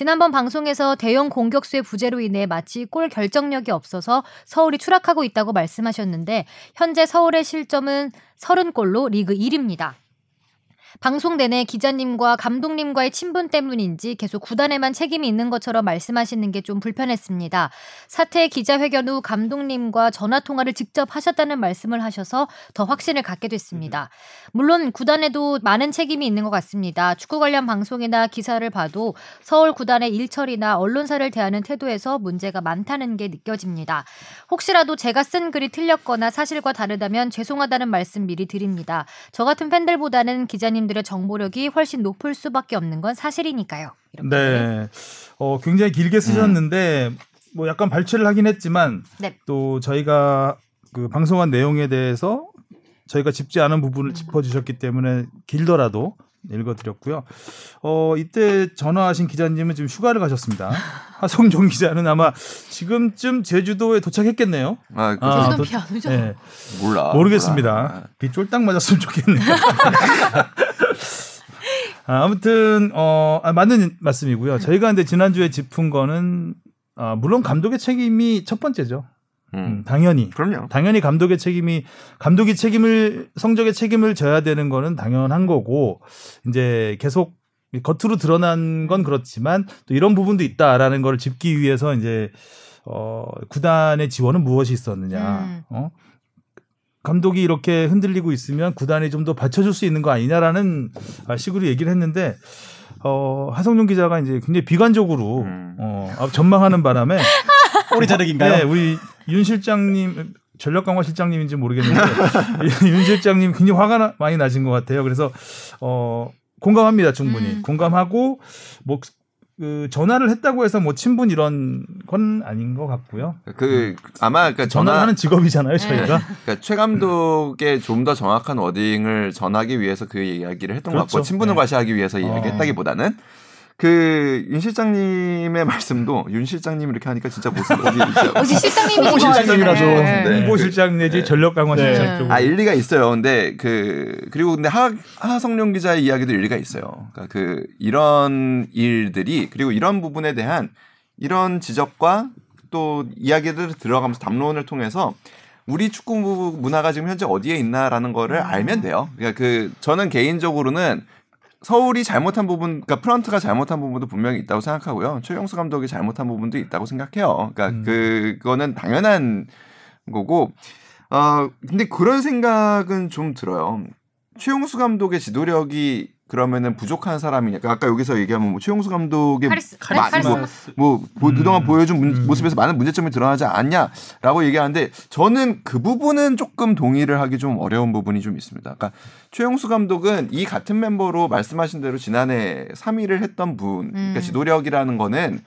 지난번 방송에서 대형 공격수의 부재로 인해 마치 골 결정력이 없어서 서울이 추락하고 있다고 말씀하셨는데 현재 서울의 실점은 30골로 리그 1위입니다. 방송 내내 기자님과 감독님과의 친분 때문인지 계속 구단에만 책임이 있는 것처럼 말씀하시는 게 좀 불편했습니다. 사태 기자회견 후 감독님과 전화 통화를 직접 하셨다는 말씀을 하셔서 더 확신을 갖게 됐습니다. 물론 구단에도 많은 책임이 있는 것 같습니다. 축구 관련 방송이나 기사를 봐도 서울 구단의 일처리나 언론사를 대하는 태도에서 문제가 많다는 게 느껴집니다. 혹시라도 제가 쓴 글이 틀렸거나 사실과 다르다면 죄송하다는 말씀 미리 드립니다. 저 같은 팬들보다는 기자님 들의 정보력이 훨씬 높을 수밖에 없는 건 사실이니까요. 이렇게. 네. 어, 굉장히 길게 쓰셨는데 뭐 약간 발췌를 하긴 했지만 네. 또 저희가 그 방송한 내용에 대해서 저희가 짚지 않은 부분을 짚어주셨기 때문에 길더라도 읽어드렸고요. 어, 이때 전화하신 기자님은 지금 휴가를 가셨습니다. 하성종 기자는 아마 지금쯤 제주도에 도착했겠네요. 아, 그, 아, 비안 오죠? 네, 몰라. 모르겠습니다. 몰라. 비 쫄딱 맞았으면 좋겠네요. 아, 아무튼 어 아, 맞는 말씀이고요. 저희가 근데 지난주에 짚은 거는 아, 물론 감독의 책임이 첫 번째죠. 음, 음. 당연히 그럼요. 당연히 감독의 책임이 감독이 책임을 성적의 책임을 져야 되는 거는 당연한 거고 이제 계속 겉으로 드러난 건 그렇지만 또 이런 부분도 있다라는 걸 짚기 위해서 이제 어 구단의 지원은 무엇이 있었느냐 음. 어 감독이 이렇게 흔들리고 있으면 구단이 좀 더 받쳐줄 수 있는 거 아니냐라는 아, 식으로 얘기를 했는데 어 하성룡 기자가 이제 굉장히 비관적으로 음. 어 아, 전망하는 바람에 꼬리 자르기인가요? 네, 우리 윤 실장님 전력 강화 실장님인지 모르겠는데 윤 실장님 굉장히 화가 나- 많이 나신 것 같아요. 그래서 어 공감합니다 충분히 음. 공감하고 뭐 그 전화를 했다고 해서 뭐 친분 이런 건 아닌 것 같고요. 그 아마 그러니까 전화를 전화 하는 직업이잖아요 저희가. 그러니까 최 감독의 좀 더 정확한 워딩을 전하기 위해서 그 이야기를 했던 것 같고 그렇죠. 친분을 네. 과시하기 위해서 어. 이야기했다기보다는 그윤 실장님의 말씀도 윤 실장님 이렇게 하니까 진짜 모습 어디 실장님이신 홍보 것 같은데. 실장이라서 네. 네. 홍보 실장 내지 전력 강화 네. 실장 쪽으로. 아 일리가 있어요. 근데 그 그리고 근데 하 하성룡 기자의 이야기도 일리가 있어요. 그러니까 그 이런 일들이 그리고 이런 부분에 대한 이런 지적과 또 이야기들을 들어가면서 담론을 통해서 우리 축구 문화가 지금 현재 어디에 있나라는 거를 알면 돼요. 그러니까 그 저는 개인적으로는 서울이 잘못한 부분, 그러니까 프런트가 잘못한 부분도 분명히 있다고 생각하고요. 최용수 감독이 잘못한 부분도 있다고 생각해요. 그러니까 음. 그거는 당연한 거고, 어 근데 그런 생각은 좀 들어요. 최용수 감독의 지도력이 그러면은 부족한 사람이냐? 그러니까 아까 여기서 얘기하면 뭐 최용수 감독의 카리스, 네, 마- 카리스. 뭐, 뭐 보- 음. 그동안 보여준 문- 음. 모습에서 많은 문제점이 드러나지 않냐라고 얘기하는데 저는 그 부분은 조금 동의를 하기 좀 어려운 부분이 좀 있습니다. 그러니까 최용수 감독은 이 같은 멤버로 말씀하신 대로 지난해 3위를 했던 분, 그러니까 음. 지도력이라는 거는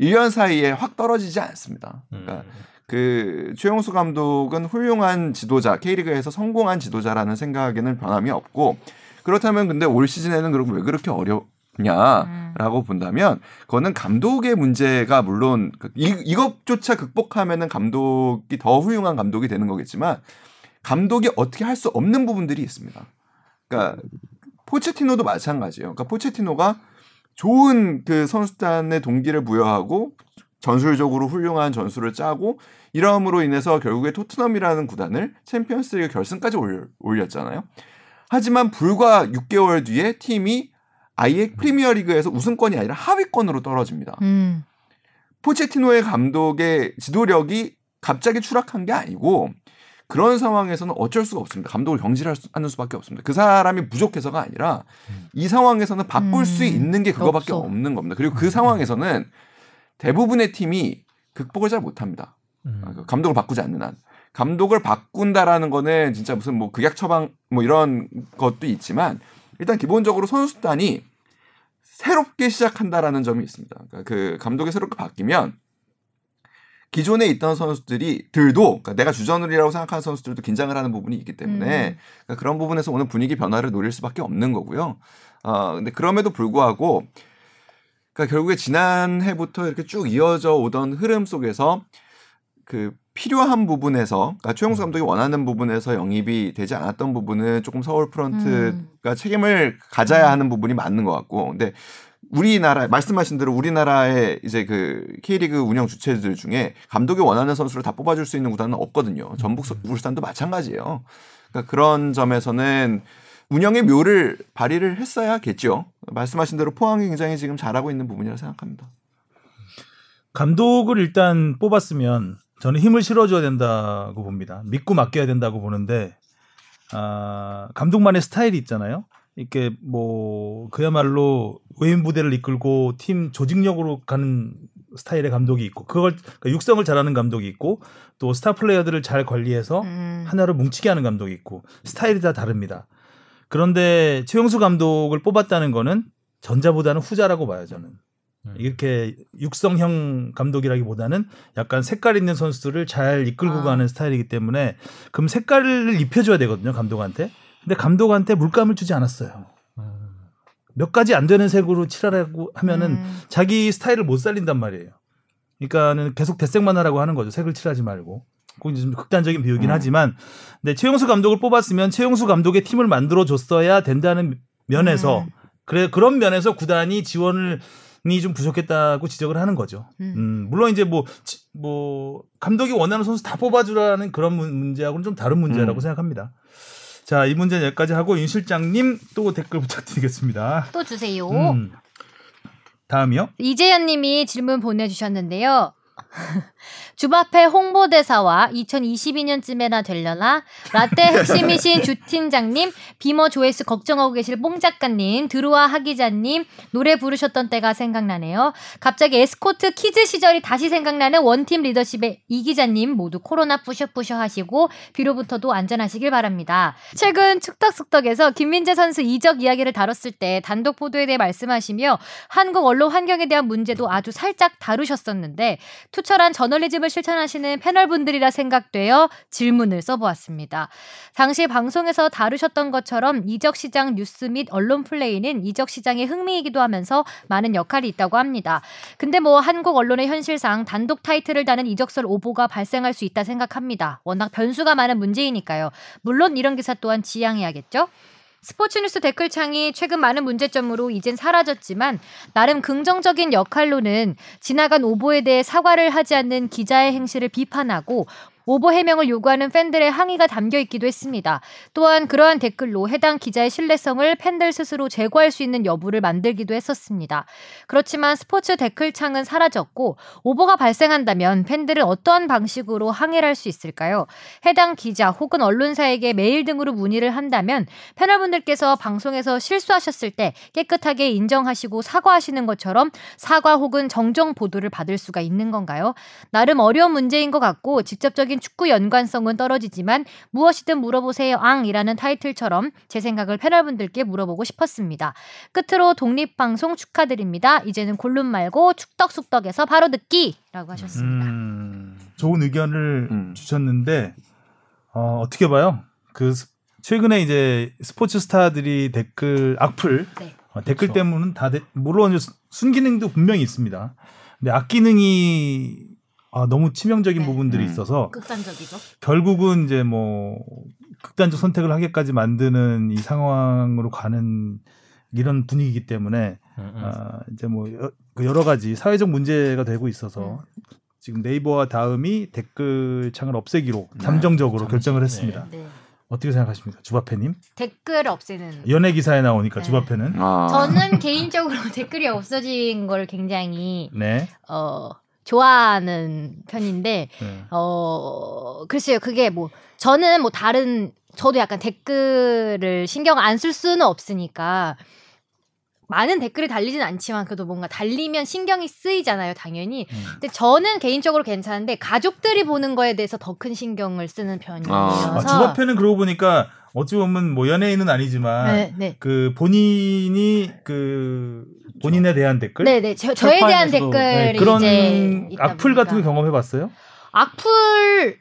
1년 사이에 확 떨어지지 않습니다. 그러니까 그 최용수 감독은 훌륭한 지도자, K리그에서 성공한 지도자라는 생각에는 변함이 없고 그렇다면 근데 올 시즌에는 그럼 왜 그렇게 어렵냐라고 본다면 그거는 감독의 문제가 물론 그 이, 이것조차 극복하면은 감독이 더 훌륭한 감독이 되는 거겠지만 감독이 어떻게 할 수 없는 부분들이 있습니다. 그러니까 포체티노도 마찬가지예요. 그러니까 포체티노가 좋은 그 선수단의 동기를 부여하고 전술적으로 훌륭한 전술을 짜고 이러함으로 인해서 결국에 토트넘이라는 구단을 챔피언스리그 결승까지 올- 올렸잖아요. 하지만 불과 6개월 뒤에 팀이 아예 프리미어리그에서 우승권이 아니라 하위권으로 떨어집니다. 음. 포체티노의 감독의 지도력이 갑자기 추락한 게 아니고 그런 상황에서는 어쩔 수가 없습니다. 감독을 경질하는 수밖에 없습니다. 그 사람이 부족해서가 아니라 이 상황에서는 바꿀 음, 수 있는 게 그거밖에 없어. 없는 겁니다. 그리고 그 상황에서는 대부분의 팀이 극복을 잘 못합니다. 음. 아, 그 감독을 바꾸지 않는 한. 감독을 바꾼다라는 거는 진짜 무슨 뭐 극약 처방 뭐 이런 것도 있지만 일단 기본적으로 선수단이 새롭게 시작한다라는 점이 있습니다. 그러니까 그 감독이 새롭게 바뀌면 기존에 있던 선수들이 들도 그러니까 내가 주전을이라고 생각하는 선수들도 긴장을 하는 부분이 있기 때문에 음. 그러니까 그런 부분에서 오늘 분위기 변화를 노릴 수밖에 없는 거고요. 어 근데 그럼에도 불구하고 그러니까 결국에 지난해부터 이렇게 쭉 이어져 오던 흐름 속에서 그 필요한 부분에서 그러니까 최용수 감독이 원하는 부분에서 영입이 되지 않았던 부분은 조금 서울 프런트가 책임을 가져야 하는 부분이 맞는 것 같고 근데 우리나라 말씀하신 대로 우리나라의 이제 그 K리그 운영 주체들 중에 감독이 원하는 선수를 다 뽑아줄 수 있는 구단은 없거든요. 전북 울산도 마찬가지예요. 그러니까 그런 점에서는 운영의 묘를 발휘를 했어야겠죠. 말씀하신 대로 포항이 굉장히 지금 잘하고 있는 부분이라 고 생각합니다. 감독을 일단 뽑았으면 저는 힘을 실어줘야 된다고 봅니다. 믿고 맡겨야 된다고 보는데 아, 감독만의 스타일이 있잖아요. 이렇게 뭐 그야말로 외인 부대를 이끌고 팀 조직력으로 가는 스타일의 감독이 있고 그걸 그러니까 육성을 잘하는 감독이 있고 또 스타 플레이어들을 잘 관리해서 음. 하나로 뭉치게 하는 감독이 있고 스타일이 다 다릅니다. 그런데 최용수 감독을 뽑았다는 거는 전자보다는 후자라고 봐요 저는. 이렇게 육성형 감독이라기보다는 약간 색깔 있는 선수들을 잘 이끌고 아. 가는 스타일이기 때문에 그럼 색깔을 입혀줘야 되거든요 감독한테. 근데 감독한테 물감을 주지 않았어요. 몇 가지 안 되는 색으로 칠하라고 하면은 음. 자기 스타일을 못 살린단 말이에요. 그러니까는 계속 대색만 하라고 하는 거죠. 색을 칠하지 말고. 그건 좀 극단적인 비유긴 음. 하지만, 근데 최용수 감독을 뽑았으면 최용수 감독의 팀을 만들어 줬어야 된다는 면에서 음. 그래 그런 면에서 구단이 지원을 이 좀 부족했다고 지적을 하는 거죠. 음. 음, 물론 이제 뭐, 지- 뭐, 감독이 원하는 선수 다 뽑아주라는 그런 문- 문제하고는 좀 다른 문제라고 음. 생각합니다. 자, 이 문제는 여기까지 하고 윤 실장님 또 댓글 부탁드리겠습니다. 또 주세요. 음. 다음이요? 이재현 님이 질문 보내주셨는데요. 주바페 홍보대사와 2022년쯤에나 되려나? 라떼 핵심이신 주 팀장님, 비머 조회수 걱정하고 계실 뽕 작가님, 드루아 하 기자님, 노래 부르셨던 때가 생각나네요. 갑자기 에스코트 키즈 시절이 다시 생각나는 one team 리더십의 이 기자님 모두 코로나 뿌셔뿌셔 하시고 비로부터도 안전하시길 바랍니다. 최근 축덕숙덕에서 김민재 선수 이적 이야기를 다뤘을 때 단독 보도에 대해 말씀하시며 한국 언론 환경에 대한 문제도 아주 살짝 다루셨었는데 투철한 저널리즘을 실천하시는 패널분들이라 생각되어 질문을 써보았습니다. 당시 방송에서 다루셨던 것처럼 이적 시장 뉴스 및 언론 플레이는 이적 시장의 흥미이기도 하면서 많은 역할이 있다고 합니다. 근데 뭐 한국 언론의 현실상 단독 타이틀을 다는 이적설 오보가 발생할 수 있다 생각합니다. 워낙 변수가 많은 문제이니까요. 물론 이런 기사 또한 지양해야겠죠. 스포츠뉴스 댓글창이 최근 많은 문제점으로 이젠 사라졌지만 나름 긍정적인 역할로는 지나간 오보에 대해 사과를 하지 않는 기자의 행실을 비판하고 오보 해명을 요구하는 팬들의 항의가 담겨 있기도 했습니다. 또한 그러한 댓글로 해당 기자의 신뢰성을 팬들 스스로 제고할 수 있는 여부를 만들기도 했었습니다. 그렇지만 스포츠 댓글창은 사라졌고 오보가 발생한다면 팬들은 어떠한 방식으로 항의를 할 수 있을까요? 해당 기자 혹은 언론사에게 메일 등으로 문의를 한다면 패널분들께서 방송에서 실수하셨을 때 깨끗하게 인정하시고 사과하시는 것처럼 사과 혹은 정정 보도를 받을 수가 있는 건가요? 나름 어려운 문제인 것 같고 직접적인 축구 연관성은 떨어지지만 무엇이든 물어보세요 앙이라는 타이틀처럼 제 생각을 패널분들께 물어보고 싶었습니다. 끝으로 독립방송 축하드립니다. 이제는 골룸 말고 축덕숙덕에서 바로 듣기라고 하셨습니다. 음, 좋은 의견을 음. 주셨는데 어, 어떻게 봐요? 그 스- 최근에 이제 스포츠 스타들이 댓글 악플 네. 어, 댓글 그렇죠. 때문은 다 데- 물론 순기능도 분명히 있습니다. 근데 악기능이 아, 너무 치명적인 네. 부분들이 음. 있어서 극단적이죠. 결국은 이제 뭐 극단적 선택을 하기까지 만드는 이 상황으로 가는 이런 분위기이기 때문에 음, 음. 아, 이제 뭐 여, 그 여러 가지 사회적 문제가 되고 있어서 지금 네이버와 다음이 댓글 창을 없애기로 잠정적으로 잠시, 결정을 했습니다. 네. 어떻게 생각하십니까, 주바페님? 댓글 없애는 연예 기사에 나오니까 네. 주바페는 아. 저는 개인적으로 댓글이 없어진 걸 굉장히 네, 어 좋아하는 편인데 네. 어 글쎄요 그게 뭐 저는 뭐 다른 저도 약간 댓글을 신경 안 쓸 수는 없으니까 많은 댓글이 달리진 않지만 그래도 뭔가 달리면 신경이 쓰이잖아요 당연히 음. 근데 저는 개인적으로 괜찮은데 가족들이 보는 거에 대해서 더 큰 신경을 쓰는 편이어서 아, 주바페는 그러고 보니까 어찌 보면 뭐 연예인은 아니지만 네, 네. 그 본인이 그 본인에 대한 댓글 네네 저, 저에 대한 네, 그런 이제 있다 악플 같은 거. 경험해봤어요? 악플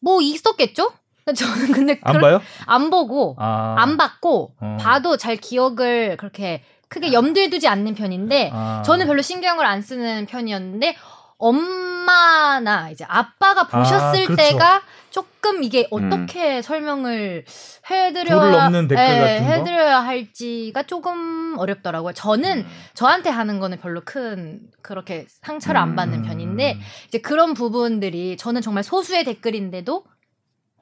뭐 있었겠죠? 저는 근데 안 그런- 봐요? 안 보고 아, 안 받고 어. 봐도 잘 기억을 그렇게 크게 염두에 두지 않는 편인데 아. 저는 별로 신경을 안 쓰는 편이었는데 엄마나 이제 아빠가 보셨을 그렇죠. 때가 조금 이게 어떻게 설명을 해드려야 예? 해드려야 할지가 조금 어렵더라고요. 저는 음. 저한테 하는 거는 별로 큰 그렇게 상처를 안 받는 음. 편인데 이제 그런 부분들이 저는 정말 소수의 댓글인데도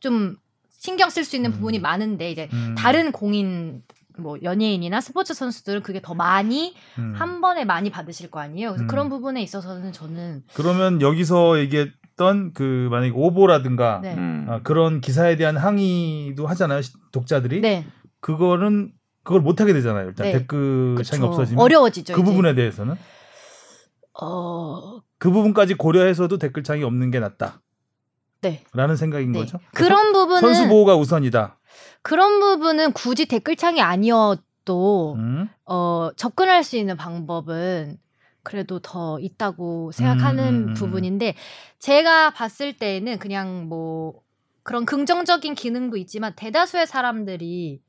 좀 신경 쓸 수 있는 부분이 많은데 이제 음. 다른 공인 뭐 연예인이나 스포츠 선수들은 그게 더 많이 음. 한 번에 많이 받으실 거 아니에요. 그래서 음. 그런 부분에 있어서는 저는 그러면 여기서 얘기 했던 그 만약에 오보라든가 네. 음. 아, 그런 기사에 대한 항의도 하잖아요 시- 독자들이 네. 그거는 그걸 못 하게 되잖아요 일단 네. 댓글창이. 없어지면 어려워지죠. 그 이제. 부분에 대해서는 어, 그 부분까지 고려해서도 댓글창이 없는 게 낫다라는 네. 생각인 네. 거죠 그런 부분은 선수 보호가 우선이다 그런 부분은 굳이 댓글창이 아니어도 음. 어, 접근할 수 있는 방법은 그래도 더 있다고 생각하는 음, 음, 음. 부분인데 제가 봤을 때는 그냥 뭐 그런 긍정적인 기능도 있지만 대다수의 사람들이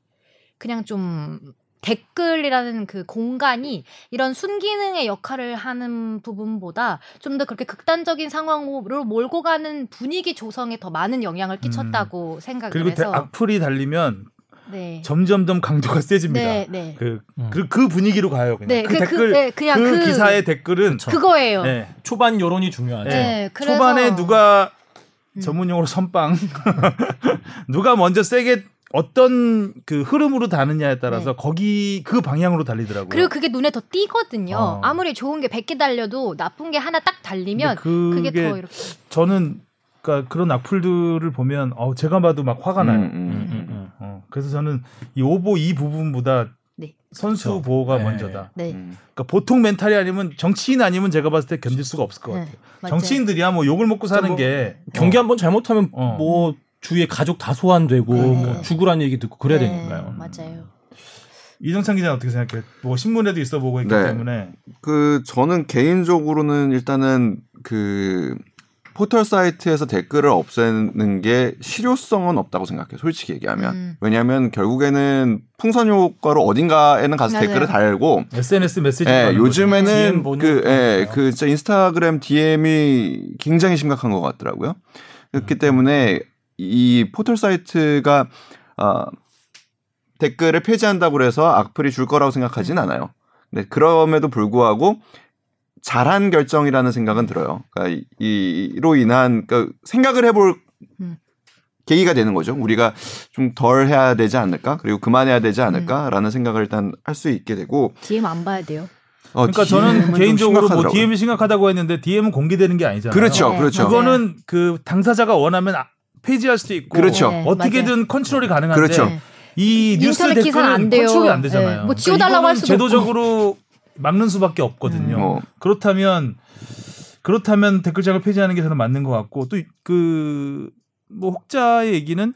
그냥 좀 댓글이라는 그 공간이 이런 순기능의 역할을 하는 부분보다 좀 더 그렇게 극단적인 상황으로 몰고 가는 분위기 조성에 더 많은 영향을 끼쳤다고 생각을 그리고 대- 해서 악플이 달리면 네. 점점점 강도가 세집니다 네, 네. 그, 음. 그, 그 분위기로 가요 그냥 네, 그, 그- 그- 댓글 네, 그냥 그, 그- 기사의 댓글은 그쵸. 그거예요. 네. 초반 여론이 중요하죠. 네, 그래서 초반에 누가 음. 전문용어로 선빵 누가 먼저 세게 어떤 그 흐름으로 다느냐에 따라서 네. 거기 그 방향으로 달리더라고요. 그리고 그게 눈에 더 띄거든요. 어. 아무리 좋은 게 100개 달려도 나쁜 게 하나 딱 달리면 그게 그게 더 이렇게 저는 그러니까 그런 악플들을 보면 어 제가 봐도 막 화가 나요. 음, 음. 음, 음, 음. 어, 그래서 저는 이 오보 이 부분보다 네. 선수 그렇죠. 보호가 네. 먼저다. 네. 음. 그러니까 보통 멘탈이 아니면 정치인 아니면 제가 봤을 때 견딜 수가 없을 것 네, 같아요. 정치인들이야 뭐 욕을 먹고 사는 뭐 게 경기 어, 한번 잘못하면 어. 뭐 주위에 가족 다 소환되고 네. 뭐 죽으란 얘기 듣고 그래야 네, 되니까요. 맞아요. 이정찬 기자 는 어떻게 생각해? 뭐 신문에도 있어 보고 있기 네. 때문에 그 저는 개인적으로는 일단은 그 포털 사이트에서 댓글을 없애는 게 실효성은 없다고 생각해요. 솔직히 얘기하면. 음. 왜냐하면 결국에는 풍선 효과로 어딘가에는 가서 맞아요. 댓글을 달고 SNS 메시지 예. 요즘에는 그, 예. 그 진짜 인스타그램 DM이 굉장히 심각한 것 같더라고요. 그렇기 때문에 이 포털 사이트가 어, 댓글을 폐지한다고 해서 악플이 줄 거라고 생각하진 않아요. 네, 그럼에도 불구하고 잘한 결정이라는 생각은 들어요. 그러니까 이- 이로 인한 그러니까 생각을 해볼 음. 계기가 되는 거죠. 우리가 좀 덜 해야 되지 않을까? 그리고 그만해야 되지 않을까라는 생각을 일단 할 수 있게 되고 DM 안 봐야 돼요. 어, 그러니까 저는 좀 개인적으로 뭐. DM이 심각하다고 했는데 DM은 공개되는 게 아니잖아요. 그렇죠, 네, 그렇죠. 맞아요. 그거는 그 당사자가 원하면 아- 폐지할 수도 있고 그렇죠. 네, 어떻게든 컨트롤이 가능한데 그렇죠. 네. 이 뉴스 댓글은 안 돼요. 컨트롤이 안 되잖아요. 네, 뭐 지워달라고 할 이거는 수도 제도적으로 막는 수밖에 없거든요. 음. 뭐. 그렇다면 그렇다면 댓글장을 폐지하는 게 저는 맞는 것 같고 또 그 뭐 혹자의 얘기는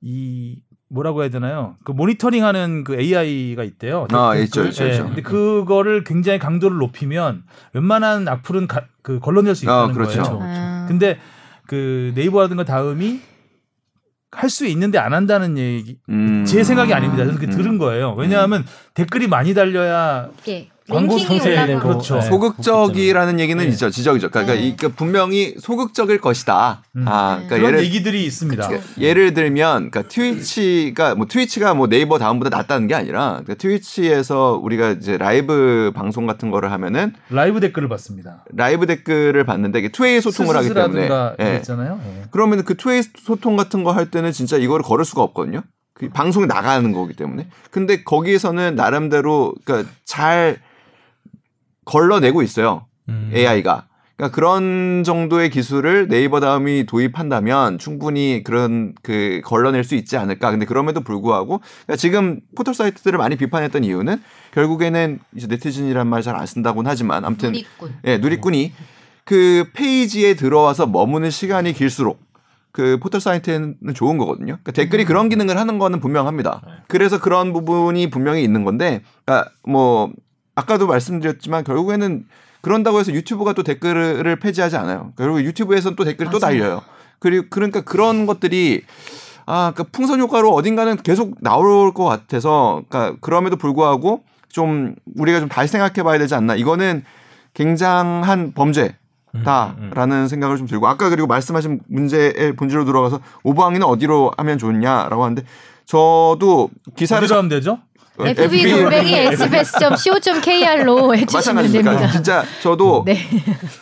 이 뭐라고 해야 되나요? 그 모니터링하는 그 AI가 있대요. 아, 댓글. 있죠, 있죠, 예, 있죠. 근데 그거를 굉장히 강도를 높이면 웬만한 악플은 가, 그 걸러낼 수 아, 있다는 그렇죠. 거예요. 아. 근데 그 네이버라든가 다음이 할 수 있는데 안 한다는 얘기 음. 제 생각이 아닙니다. 저는 그렇게 음. 들은 거예요. 왜냐하면 댓글이 많이 달려야 예. 광고. 되고. 그렇죠. 네. 소극적이라는 얘기는 네. 있죠. 지적이죠. 그러니까 네. 이- 그러니까 분명히 소극적일 것이다. 음. 아, 네. 그러니까 그런 예를 얘기들이 있습니다. 그러니까 예를 들면 그러니까 트위치가 뭐 트위치가 뭐 네이버 다음보다 낫다는 게 아니라 그러니까 트위치에서 우리가 이제 라이브 방송 같은 거를 하면은 라이브 댓글을 봤습니다. 라이브 댓글을 봤는데 이게 two-way 소통을 하기 때문에 스스라든가 예. 있잖아요. 예. 그러면 그 투웨이 소통 같은 거 할 때는 진짜 이거를 걸을 수가 없거든요. 그 방송에 나가는 거기 때문에. 근데 거기에서는 나름대로 그러니까 잘 걸러내고 있어요. 음. AI가. 그러니까 그런 정도의 기술을 네이버 다음이 도입한다면 충분히 그런 그 걸러낼 수 있지 않을까. 근데 그럼에도 불구하고 그러니까 지금 포털 사이트들을 많이 비판했던 이유는 결국에는 이제 네티즌이란 말 잘 안 쓴다고는 하지만 아무튼 누리꾼. 예, 누리꾼이 그 페이지에 들어와서 머무는 시간이 길수록 그 포털 사이트는 좋은 거거든요. 그러니까 댓글이 그런 기능을 하는 거는 분명합니다. 그래서 그런 부분이 분명히 있는 건데, 그러니까 뭐 아까도 말씀드렸지만 결국에는 그런다고 해서 유튜브가 또 댓글을 폐지하지 않아요. 그리고 유튜브에서는 또 댓글이 또 맞아요. 달려요. 그리고 그러니까 그런 것들이 아, 그러니까 풍선 효과로 어딘가는 계속 나올 것 같아서, 그러니까 그럼에도 불구하고 좀 우리가 좀 다시 생각해 봐야 되지 않나. 이거는 굉장한 범죄. 음, 다라는 생각을 좀 들고 아까 그리고 말씀하신 문제의 본질로 들어가서 오버항이는 어디로 하면 좋냐라고 하는데 저도 기사를 어디로 하면 되죠? FB 골뱅이 sbs.co.kr로 해주시면 됩니다. 진짜 저도 네.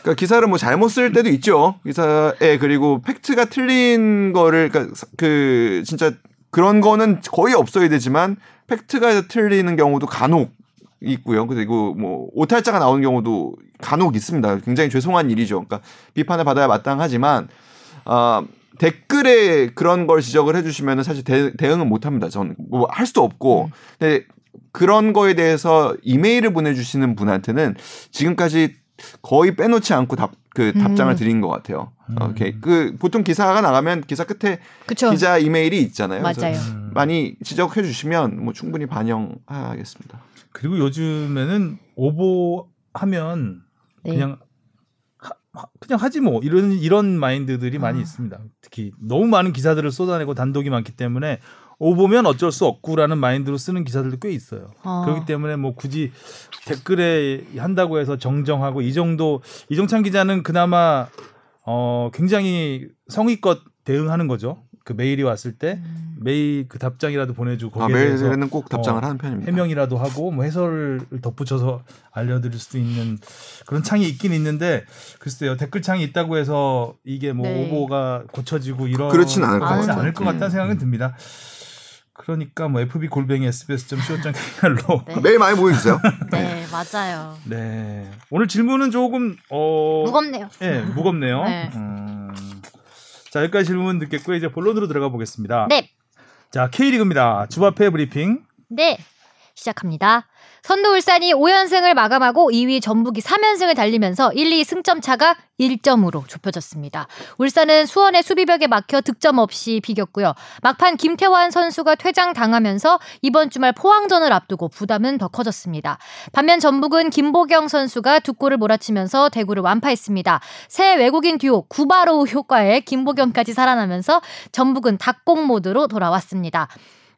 그러니까 기사를 뭐 잘못 쓸 때도 있죠. 기사에 그리고 팩트가 틀린 거를 그러니까 그 진짜 그런 거는 거의 없어야 되지만 팩트가 틀리는 경우도 간혹 있고요. 그리고 뭐 오탈자가 나오는 경우도 간혹 있습니다. 굉장히 죄송한 일이죠. 그러니까 비판을 받아야 마땅하지만 아 댓글에 그런 걸 지적을 해주시면은 사실 대, 대응은 못합니다. 저는 뭐 할 수도 없고. 근데 그런 거에 대해서 이메일을 보내주시는 분한테는 지금까지 거의 빼놓지 않고 답 그 답장을 음. 드린 것 같아요. 오케이. 그 보통 기사가 나가면 기사 끝에 그쵸. 기자 이메일이 있잖아요. 맞아요. 음. 많이 지적해 주시면 뭐 충분히 반영하겠습니다. 그리고 요즘에는 오보하면 네. 그냥 그냥 하지 뭐 이런 이런 마인드들이 많이 아. 있습니다. 특히 너무 많은 기사들을 쏟아내고 단독이 많기 때문에 오보면 어쩔 수 없구라는 마인드로 쓰는 기사들도 꽤 있어요. 어. 그렇기 때문에 뭐 굳이 댓글에 한다고 해서 정정하고 이 정도 이정찬 기자는 그나마 어 굉장히 성의껏 대응하는 거죠. 그 메일이 왔을 때 음. 메일 그 답장이라도 보내주고 아, 거기에 대해서 메일에는 꼭 답장을 어, 하는 편입니다. 해명이라도 하고 뭐 해설을 덧붙여서 알려드릴 수도 있는 그런 창이 있긴 있는데 글쎄요 댓글 창이 있다고 해서 이게 뭐 네. 오보가 고쳐지고 이런 그렇진 않을 것 그렇진 같아요. 않을 것 같다는 음. 생각은 듭니다. 그러니까 뭐 fb 골뱅이 sbs.co.kr로 네. 메일 많이 보내주세요. 네, 맞아요. 네 오늘 질문은 조금 어 무겁네요. 예 무겁네요. 네. 음, 자 여기까지 질문 듣겠고 이제 본론으로 들어가 보겠습니다. 네. 자 K리그입니다. 주바페 브리핑. 네. 시작합니다. 선두 울산이 5연승을 마감하고 2위 전북이 3연승을 달리면서 1, 2 승점 차가 1점으로 좁혀졌습니다. 울산은 수원의 수비벽에 막혀 득점 없이 비겼고요. 막판 김태환 선수가 퇴장당하면서 이번 주말 포항전을 앞두고 부담은 더 커졌습니다. 반면 전북은 김보경 선수가 두 골을 몰아치면서 대구를 완파했습니다. 새 외국인 듀오 구바로우 효과에 김보경까지 살아나면서 전북은 닭공 모드로 돌아왔습니다.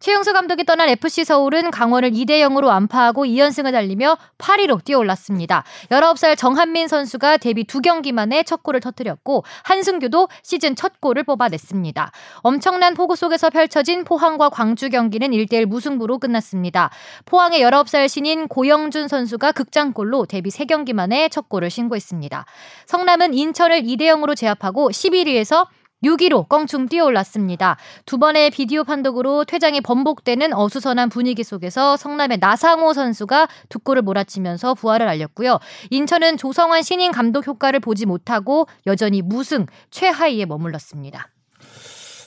최용수 감독이 떠난 FC 서울은 강원을 2대 0으로 완파하고 2연승을 달리며 8위로 뛰어올랐습니다. 19살 정한민 선수가 데뷔 두 경기 만에 첫 골을 터뜨렸고 한승규도 시즌 첫 골을 뽑아냈습니다. 엄청난 폭우 속에서 펼쳐진 포항과 광주 경기는 1대1 무승부로 끝났습니다. 포항의 19살 신인 고영준 선수가 극장골로 데뷔 3경기 만에 첫 골을 신고했습니다. 성남은 인천을 2대 0으로 제압하고 11위에서 6위로 껑충 뛰어올랐습니다. 두 번의 비디오 판독으로 퇴장이 번복되는 어수선한 분위기 속에서 성남의 나상호 선수가 두 골을 몰아치면서 부활을 알렸고요. 인천은 조성환 신인 감독 효과를 보지 못하고 여전히 무승 최하위에 머물렀습니다.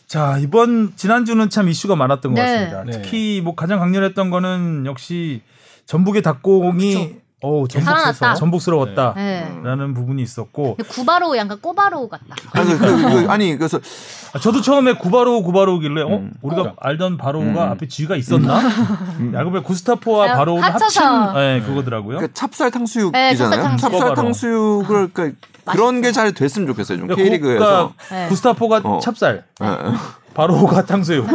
자 이번 지난주는 참 이슈가 많았던 것 네. 같습니다. 네. 특히 뭐 가장 강렬했던 거는 역시 전북의 닭공이 어 살아났다. 전북스러웠다. 네. 라는 부분이 있었고 구바로 약간 꼬바로 같다. 그래서 그, 그, 아니 그래서 아, 저도 처음에 구바로 구바로길래 어 음. 우리가 알던 바로우가 음. 앞에 쥐가 있었나? 야구의 구스타포와 야, 바로우를 합친. 네, 그거더라고요. 그 찹쌀 네, 찹쌀 탕수육이잖아요. 탕수육. 찹쌀. 탕수육을 그러니까 그런 게 잘 됐으면 좋겠어요. 좀 그러니까 K리그에서. 네. 구스타보가 어. 찹쌀, 예, 예. 바로우가 탕수육.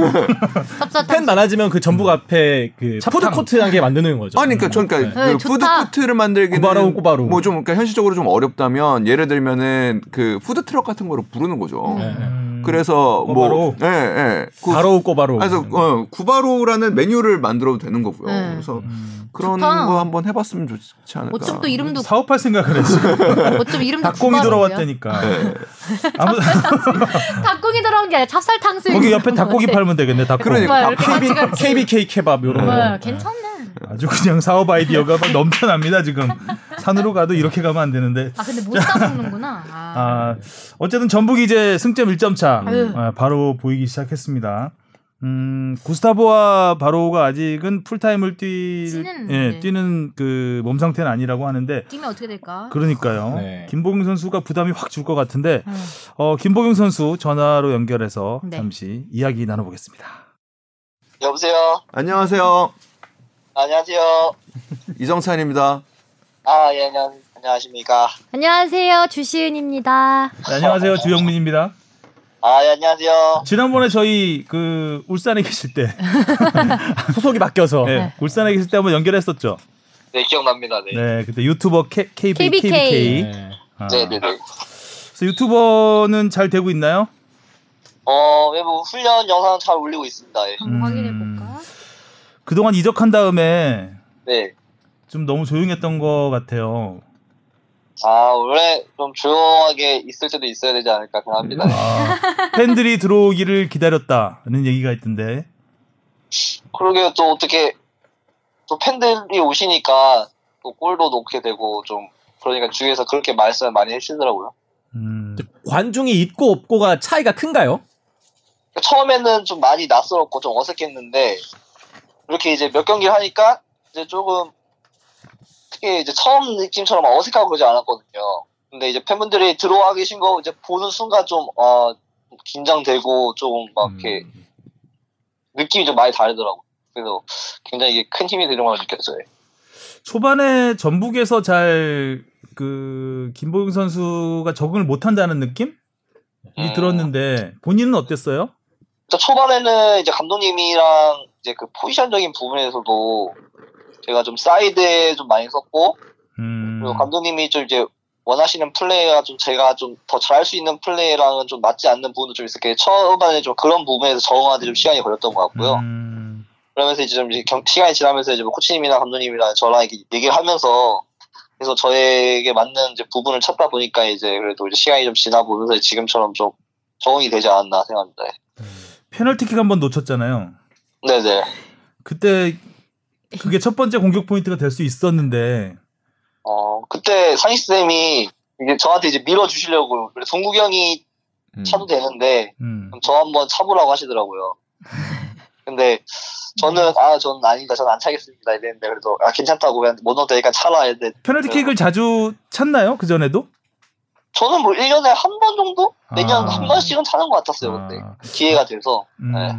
섭섭한 팬 많아지면 그 전북 앞에 그 찹탕. 푸드 코트라는 게 만드는 거죠. 아니 그러니까 저 그러니까 네, 그 좋다. 푸드 코트를 만들기는 꼬바로우, 꼬바로우. 뭐좀 그러니까 현실적으로 좀 어렵다면 예를 들면은 그 푸드 트럭 같은 거로 부르는 거죠. 네. 음, 그래서 꼬바로우. 뭐 예, 예. 그 바로 꼬바로. 그래서 어, 구바로라는 메뉴를 만들어도 되는 거고요. 네. 그래서 음. 그런 좋다. 거 한번 해 봤으면 좋지 않을까. 어쩜 또 이름도 사업할 생각을 했어. 어쩜 이름도 닭공이? 들어왔다니까. 네. 아무 닭공이 들어온 게 아니라 찹쌀 탕수육. 거기 옆에 닭고기 팔면 되겠네. 닭고기. 그러니까. 같이 같이. KBK 케밥 요런 거. 네, 괜찮네. 아주 그냥 사업 아이디어가 막 넘쳐납니다 지금. 산으로 가도 이렇게 가면 안 되는데. 아 근데 못 싸먹는구나. 아. 아 어쨌든 전북이 이제 승점 1점 차. 아, 바로 보이기 시작했습니다. 음 구스타보와 바로가 아직은 풀타임을 뛸 뛰는, 예, 네. 뛰는 그 몸 상태는 아니라고 하는데 뛰면 어떻게 될까? 그러니까요. 네. 김보경 선수가 부담이 확 줄 것 같은데 음. 어 김보경 선수 전화로 연결해서 네. 잠시 이야기 나눠보겠습니다. 여보세요. 안녕하세요. 안녕하세요. 이정찬입니다. 아, 예, 안녕, 안녕하십니까. 안녕하세요 주시은입니다. 네, 안녕하세요 주영민입니다. 아, 예, 안녕하세요. 지난번에 저희 그 울산에 계실 때, 소속이 바뀌어서. 네, 울산에 계실 때 한번 연결했었죠. 네, 기억납니다. 네. 네, 그때 유튜버 K, KB, KBK. KBK. 네. 아, 네, 네, 네. 그래서 유튜버는 잘 되고 있나요? 어, 외부 훈련 영상 잘 올리고 있습니다. 예. 한번 음. 확인해 볼까? 그동안 이적한 다음에 네. 좀 너무 조용했던 것 같아요. 아, 원래 좀 조용하게 있을 때도 있어야 되지 않을까 생각합니다. 아, 팬들이 들어오기를 기다렸다는 얘기가 있던데. 그러게 또 어떻게 또 팬들이 오시니까 또 골도 넣게 되고 좀 그러니까 주위에서 그렇게 말씀을 많이 해주시더라고요. 음, 관중이 있고 없고가 차이가 큰가요? 처음에는 좀 많이 낯설었고 좀 어색했는데 이렇게 이제 몇 경기를 하니까 이제 조금 특히 이제 처음 느낌처럼 어색하고 그러지 않았거든요. 근데 이제 팬분들이 들어와 계신 거 이제 보는 순간 좀 어, 긴장되고 좀막 이렇게 음. 느낌이 좀 많이 다르더라고요. 그래서 굉장히 이게 큰 힘이 되는 걸 느꼈어요. 초반에 전북에서 잘 그 김보영 선수가 적응을 못한다는 느낌이 음. 들었는데 본인은 어땠어요? 저 초반에는 이제 감독님이랑 이제 그 포지션적인 부분에서도 제가 좀 사이드에 좀 많이 썼고 음, 그리고 감독님이 좀 이제 원하시는 플레이가 좀 제가 좀 더 잘할 수 있는 플레이랑은 좀 맞지 않는 부분도 좀 있었게 초반에 좀 그런 부분에서 적응하는데 좀 시간이 걸렸던 것 같고요. 음, 그러면서 이제 좀 이제 경- 시간이 지나면서 이제 뭐 코치님이나 감독님이랑 저랑 이렇게 얘기를 하면서 그래서 저에게 맞는 이제 부분을 찾다 보니까 이제 그래도 이제 시간이 좀 지나 보면서 지금처럼 좀 적응이 되지 않았나 생각합니다. 페널티킥 한번 놓쳤잖아요. 네네. 그때 그게 첫 번째 공격 포인트가 될 수 있었는데 어 그때 상희 쌤이 이제 저한테 이제 밀어 주시려고 그래 동국이 형이 음. 차도 되는데 음, 저 한번 차보라고 하시더라고요. 근데 저는 아 저는 아니다 저는 안 차겠습니다 이랬는데 그래도 아 괜찮다고 그냥 못 넣으니까 차라 했는데 페널티킥을 자주 찼나요? 그 전에도? 저는 뭐 1년에 한 번 정도? 내년 아. 한 번씩은 차는 것 같았어요 근데 아, 기회가 돼서 네.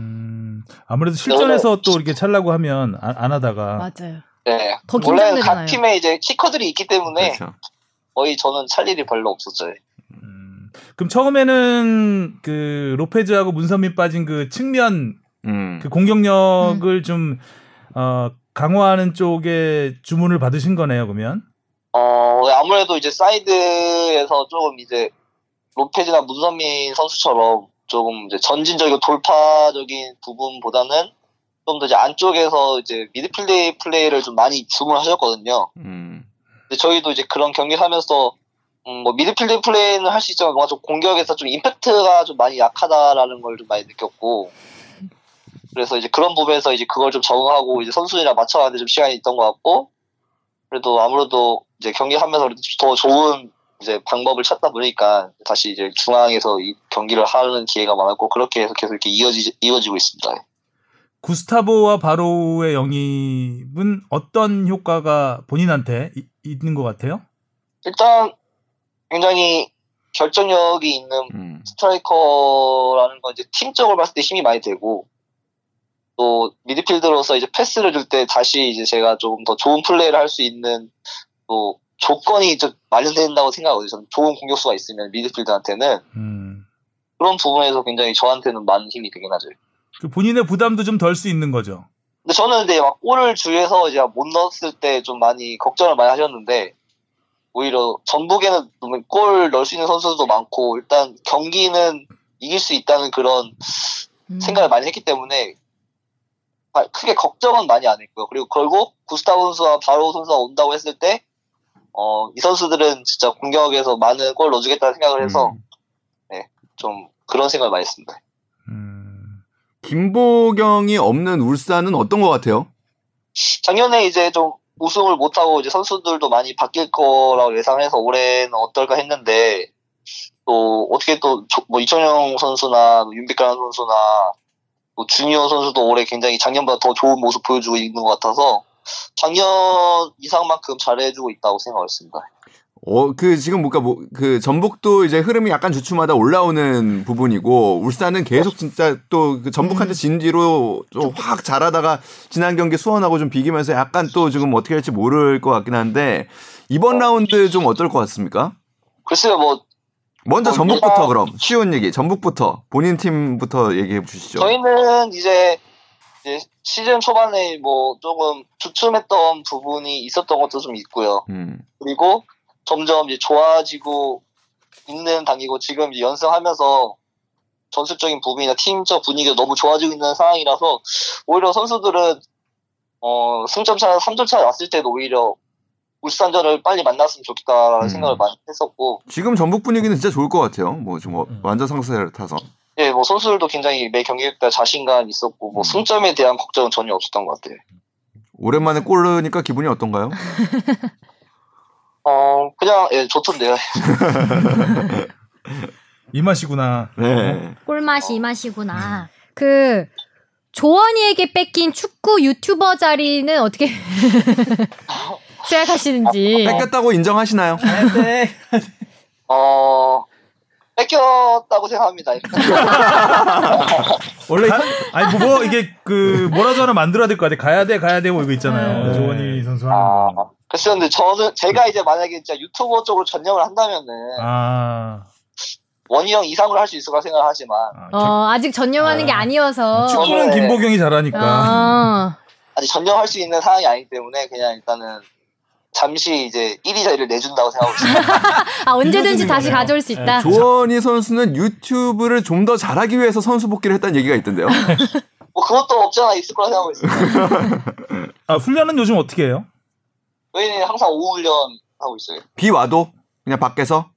음, 아무래도 실전에서 또 이렇게 찰라고 하면 안, 안 하다가 맞아요. 네. 더 원래는 긴장되잖아요. 각 팀에 이제 키커들이 있기 때문에 그렇죠. 거의 저는 찰 일이 별로 없었죠. 음, 그럼 처음에는 그 로페즈하고 문선민 빠진 그 측면 음. 그 공격력을 좀 어, 강화하는 쪽에 주문을 받으신 거네요, 그러면. 어 아무래도 이제 사이드에서 조금 이제 로페즈나 문선민 선수처럼 조금 이제 전진적이고 돌파적인 부분보다는 좀 더 이제 안쪽에서 이제 미드필드 플레이를 좀 많이 주문하셨거든요. 음. 근데 저희도 이제 그런 경기를 하면서 음, 뭐 미드필드 플레이는 할 수 있지만 뭔가 좀 공격에서 좀 임팩트가 좀 많이 약하다라는 걸 좀 많이 느꼈고 그래서 이제 그런 부분에서 이제 그걸 좀 적응하고 이제 선수들이랑 맞춰가는데 좀 시간이 있던 것 같고 그래도 아무래도 이제 경기하면서 더 좋은 이제 방법을 찾다 보니까 다시 이제 중앙에서 이 경기를 하는 기회가 많았고 그렇게 해서 계속 이렇게 이어지, 이어지고 있습니다. 구스타보와 바로우의 영입은 어떤 효과가 본인한테 이- 있는 것 같아요? 일단 굉장히 결정력이 있는 음. 스트라이커라는 건 이제 팀적으로 봤을 때 힘이 많이 되고 또 미드필더로서 이제 패스를 줄 때 다시 이제 제가 조금 더 좋은 플레이를 할 수 있는 또 조건이 좀 마련된다고 생각하거든요. 저는 좋은 공격수가 있으면 미드필더한테는 음, 그런 부분에서 굉장히 저한테는 많은 힘이 되긴 하죠. 그 본인의 부담도 좀 덜 수 있는 거죠. 근데 저는 근데 막 골을 주위에서 이제 못 넣었을 때 좀 많이 걱정을 많이 하셨는데 오히려 전북에는 골 넣을 수 있는 선수도 많고 일단 경기는 이길 수 있다는 그런 음. 생각을 많이 했기 때문에 아, 크게 걱정은 많이 안 했고요. 그리고 결국 구스타브 선수와 바로 선수가 온다고 했을 때, 어, 이 선수들은 진짜 공격에서 많은 골 넣어주겠다는 생각을 해서 음. 좀 그런 생각을 많이 했습니다. 음, 김보경이 없는 울산은 어떤 것 같아요? 작년에 이제 좀 우승을 못하고 이제 선수들도 많이 바뀔 거라고 예상해서 올해는 어떨까 했는데 또 어떻게 또 뭐 이천영 선수나 윤빛가람 선수나 또 주니어 선수도 올해 굉장히 작년보다 더 좋은 모습 보여주고 있는 것 같아서 작년 이상만큼 잘해주고 있다고 생각했습니다. 어, 그, 지금 뭔가 뭐, 그, 전북도 이제 흐름이 약간 주춤하다 올라오는 부분이고, 울산은 계속 진짜 또 그 전북한테 진 뒤로 좀 확 잘하다가 지난 경기 수원하고 좀 비기면서 약간 또 지금 어떻게 할지 모를 것 같긴 한데, 이번 라운드 좀 어떨 것 같습니까? 글쎄요, 뭐 먼저 어, 전북부터 그럼, 쉬운 얘기, 전북부터, 본인 팀부터 얘기해 주시죠. 저희는 이제 시즌 초반에 뭐 조금 주춤했던 부분이 있었던 것도 좀 있고요. 음, 그리고 점점 이제 좋아지고 있는 단계고 지금 이제 연승하면서 전술적인 부분이나 팀적 분위기가 너무 좋아지고 있는 상황이라서 오히려 선수들은 어, 승점 차, 3점 차 왔을 때도 오히려 울산전을 빨리 만났으면 좋겠다 음. 생각을 많이 했었고, 지금 전북 분위기는 진짜 좋을 것 같아요. 뭐좀 음. 완전 상승을 타서. 예, 뭐 선수들도 굉장히 매 경기 때 자신감 있었고, 뭐 음. 승점에 대한 걱정은 전혀 없었던 것 같아요. 오랜만에 골 넣으니까 기분이 어떤가요? 어, 그냥, 예, 좋던데요. 이 맛이구나. 네. 꿀맛이 이 맛이구나. 그 조원이에게 뺏긴 축구 유튜버 자리는 어떻게 생각하시는지. 뺏겼다고 인정하시나요? 네. 어, 뺏겼다고 생각합니다. 원래 가- 아니 뭐, 뭐 이게 그 뭐라도 하나 만들어야 될것 같아. 가야 돼, 가야 돼, 뭐 이거 있잖아요. 네. 조원희 선수 하는 아, 거. 글쎄요, 근데 저는, 제가 이제 만약에 진짜 유튜버 쪽으로 전념을 한다면은, 아, 원희 형 이상으로 할 수 있을 거라 생각하지만, 아, 어, 아 직 전념하는 게 아니어서. 축구는 네. 김보경이 잘하니까. 어. 아직 전념할 수 있는 상황이 아니기 때문에, 그냥 일단은, 잠시 이제 1위 자리를 내준다고 생각하고 있습니다. 아, 언제든지 다시 거네요. 가져올 수 있다. 조원희 선수는 유튜브를 좀 더 잘하기 위해서 선수 복귀를 했다는 얘기가 있던데요. 뭐 그것도 없지 않아 있을 거라 생각하고 있습니다. 아, 훈련은 요즘 어떻게 해요? 저희는 항상 오후 훈련 하고 있어요. 비 와도 그냥 밖에서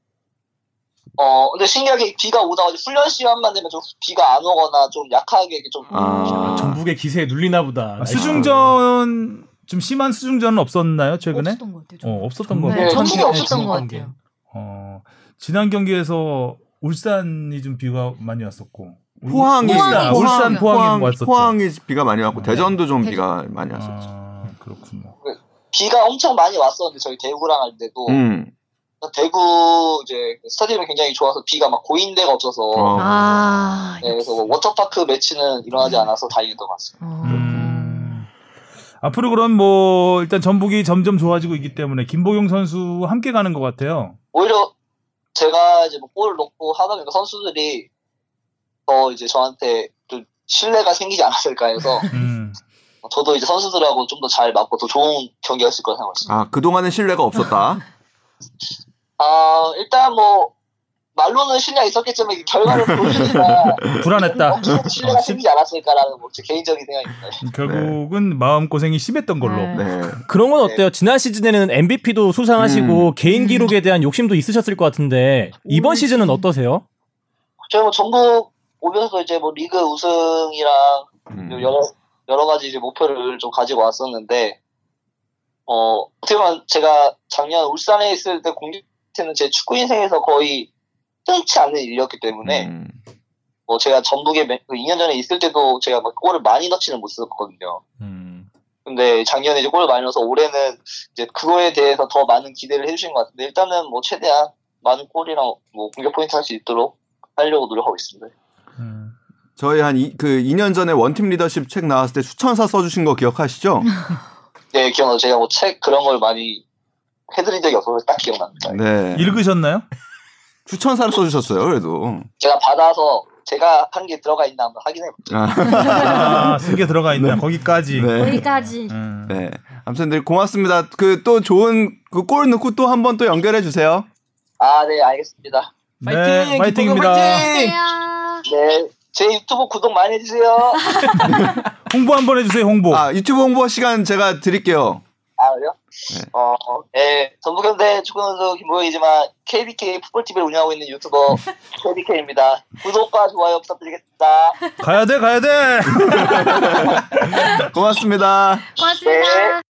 어, 근데 신기하게 비가 오다가 훈련 시간만 되면 좀 비가 안 오거나 좀 약하게 좀. 아. 전북의 기세에 눌리나 보다. 아, 수중전 좀 심한 수중전은 없었나요 최근에? 없었던 것 같아요. 어, 없었던 거 네, 같아요. 전- 전북이 전북이 없었던 것 같아요. 어, 지난 경기에서 울산이 좀 비가 많이 왔었고 포항이 울산, 울산 포항이 포항, 왔었죠. 포항이 비가 많이 왔고 어. 대전도 좀 대전. 비가 많이 왔었죠. 아, 그렇군요. 비가 엄청 많이 왔었는데 저희 대구랑 할 때도 음. 대구 이제 스타디움이 굉장히 좋아서 비가 막 고인 데가 없어서 어. 아, 네, 그래서 뭐 워터파크 매치는 일어나지 않아서 다행이었던 것 같습니다. 어. 음. 앞으로 그럼 뭐 일단 전북이 점점 좋아지고 있기 때문에 김보경 선수 함께 가는 것 같아요. 오히려 제가 이제 뭐 골을 넣고 하다 보니까 선수들이 더 이제 저한테 좀 신뢰가 생기지 않았을까 해서 음. 저도 이제 선수들하고 좀 더 잘 맞고 더 좋은 경기가 있을 거라 생각했습니다. 아 그동안은 신뢰가 없었다. 아, 일단 뭐, 말로는 신뢰가 있었겠지만, 결과를 보여주니까, 불안했다. 신뢰가 어, 생기지 않았을까라는 뭐, 제 개인적인 생각입니다. 결국은 마음 고생이 심했던 걸로. 네. 네. 그런 건 어때요? 지난 시즌에는 MVP도 수상하시고 개인 기록에 대한 욕심도 있으셨을 것 같은데 이번 시즌은 어떠세요? 저희 뭐, 전북 오면서 이제 뭐, 리그 우승이랑, 음. 여러, 여러 가지 이제 목표를 좀 가지고 왔었는데, 어, 어떻게 보면 제가 작년 울산에 있을 때 공격팀은 제 축구 인생에서 거의 흔치 않은 일이었기 때문에, 음. 뭐 제가 전북에 매- 그 2년 전에 있을 때도 제가 막 골을 많이 넣지는 못했거든요. 음. 근데 작년에 이제 골을 많이 넣어서 올해는 이제 그거에 대해서 더 많은 기대를 해주신 것 같은데 일단은 뭐 최대한 많은 골이랑 뭐 공격 포인트 할 수 있도록 하려고 노력하고 있습니다. 음. 저희 한 그 2년 전에 원팀 리더십 책 나왔을 때 추천사 써주신 거 기억하시죠? 네, 기억나요. 제가 뭐 책 그런 걸 많이 해드린 적이 없어서 딱 기억납니다. 네. 읽으셨나요? 추천사를 써주셨어요. 그래도. 제가 받아서 제가 한 게 들어가 있나 한번 확인해 볼게요. 아, 아, 쓴게 들어가 있나 거기까지. 네. 거기까지. 음. 네. 아무튼 늘 고맙습니다. 그 또 좋은 그 골 넣고 또 한 번 또 연결해 주세요. 아, 네, 알겠습니다. 네, 파이팅! 파이팅입니다. 안녕하세요. 네, 제 유튜브 구독 많이 해주세요. 홍보 한번 해주세요. 홍보. 아 유튜브 홍보 시간 제가 드릴게요. 아, 그래요? 네. 어, 예, 전북현대 축구선수 김보영이지만 KBK 풋볼TV를 운영하고 있는 유튜버 KBK입니다. 구독과 좋아요 부탁드리겠습니다. 가야 돼, 가야 돼. 고맙습니다. 고맙습니다.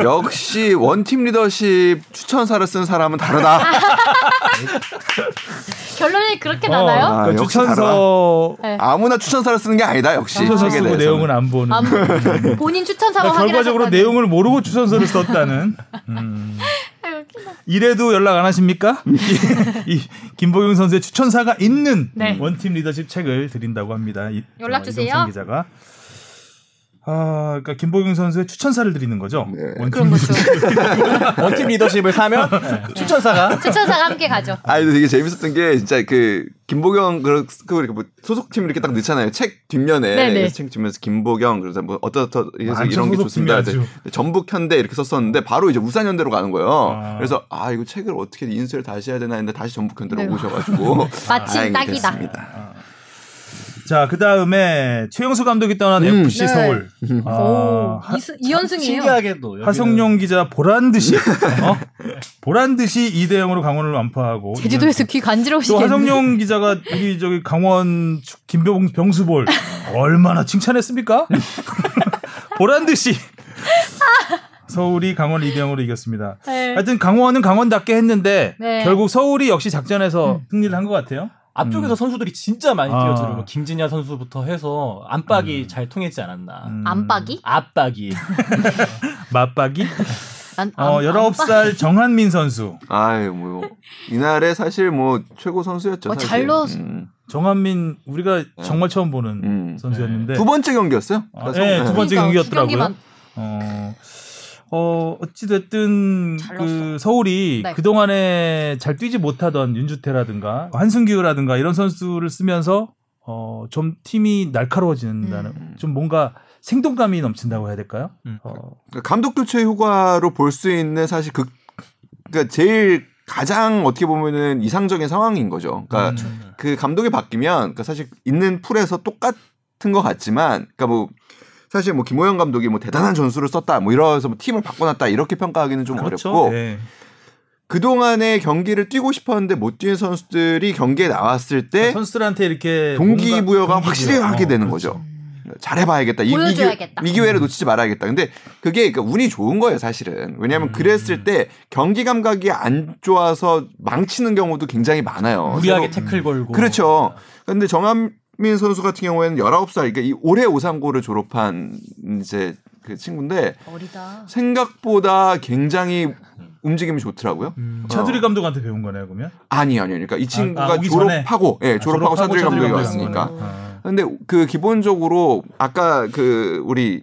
역시 원팀 리더십 추천사를 쓴 사람은 다르다. 결론이 그렇게 어, 나나요? 아, 그 추천서 네. 아무나 추천사를 쓰는 게 아니다. 역시 추천서 쓰고. 내용은 안 보는. 아, 뭐, 본인 추천사로 그러니까 결과적으로. 내용을 모르고 추천서를 썼다는. 음. 이래도 연락 안 하십니까? 이, 이 김보경 선수의 추천사가 있는 네. 원팀 리더십 책을 드린다고 합니다. 이, 연락 어, 주세요. 기자가. 아, 그러니까 김보경 선수의 추천사를 드리는 거죠. 네. 원팀 그런 거죠. 원팀 리더십을 사면 추천사가 추천사가 함께 가죠. 아, 근데 되게 재밌었던 게 진짜 그 김보경 그, 그 이렇게 뭐 소속팀 이렇게 딱 넣잖아요. 책 뒷면에 네네. 책 뒷면에서 김보경 그래서 뭐 어떠어떠 해서 이런 게 좋습니다. 전북 현대 이렇게 썼었는데 바로 이제 우산 현대로 가는 거예요. 아. 그래서 아 이거 책을 어떻게 인수를 다시 해야 되나 했는데 다시 전북 현대로 네. 오셔가지고 마침 다행히 딱이다. 됐습니다. 자, 그 다음에 최영수 감독이 떠난 음. FC 네. 서울. 오, 아, 하, 이연승이에요. 신기하게도 하성룡 기자 보란 듯이 어? 보란 듯이 2대 0으로 강원을 완파하고 제주도에서 귀또 간지러우시겠네. 하성룡 기자가 우리 저기 강원 축- 김병 병수볼 얼마나 칭찬했습니까? 보란 듯이 서울이 강원 2대 0으로 이겼습니다. 네. 하여튼 강원은 강원답게 했는데 네. 결국 서울이 역시 작전에서 음. 승리를 한 것 같아요. 앞쪽에서 선수들이 진짜 많이 아. 뛰어들고 김진야 선수부터 해서 안박이 음. 잘 통했지 않았나. 음. 안박이? 앞박이. 맞박이? 안- 어, 안- 19살 정한민 선수. 아유 뭐 이날에 사실 뭐 최고 선수였죠. 어, 사실. 잘 넣었어. 음. 정한민 우리가 정말 처음 보는 음. 선수였는데 두 번째 경기였어요. 아, 네, 성- 두 번째 그러니까 경기였더라고요. 어, 어 어찌됐든 잘그 서울이 네. 그동안에 잘 뛰지 못하던 윤주태라든가 한승규라든가 이런 선수를 쓰면서 어, 좀 팀이 날카로워진다는 음. 좀 뭔가 생동감이 넘친다고 해야 될까요? 음. 어, 그러니까 감독 교체 효과로 볼 수 있는 사실 그 그러니까 제일 가장 어떻게 보면은 이상적인 상황인 거죠. 그러니까 음. 그 감독이 바뀌면 그러니까 사실 있는 풀에서 똑같은 것 같지만 그러니까 뭐 사실 뭐 김호영 감독이 뭐 대단한 전술을 썼다 뭐 이러면서 뭐 팀을 바꿔놨다 이렇게 평가하기는 좀 그렇죠. 어렵고 네. 그동안에 경기를 뛰고 싶었는데 못 뛰는 선수들이 경기에 나왔을 때 선수들한테 이렇게 동기부여가 뭔가- 확실히. 하게 어, 되는 그렇죠. 거죠. 잘해봐야겠다. 이, 이, 보여줘야겠다. 기, 이 기회 를 놓치지 말아야겠다. 근데 그게 그러니까 운이 좋은 거예요, 사실은. 왜냐하면 음. 그랬을 때 경기 감각이 안 좋아서 망치는 경우도 굉장히 많아요. 무리하게 새로- 태클 걸고. 그렇죠. 근데 정한 민 선수 같은 경우에는 19살, 그러니까 이 올해 오상고를 졸업한 이제 그 친구인데 어리다. 생각보다 굉장히 움직임이 좋더라고요. 음, 어. 차두리 감독한테 배운 거네요, 그러면? 아니, 아니요. 그러니까 이 친구가 아, 오기 전에? 졸업하고, 예, 아, 졸업하고 차두리 감독이 왔으니까. 아. 근데 그 기본적으로 아까 그 우리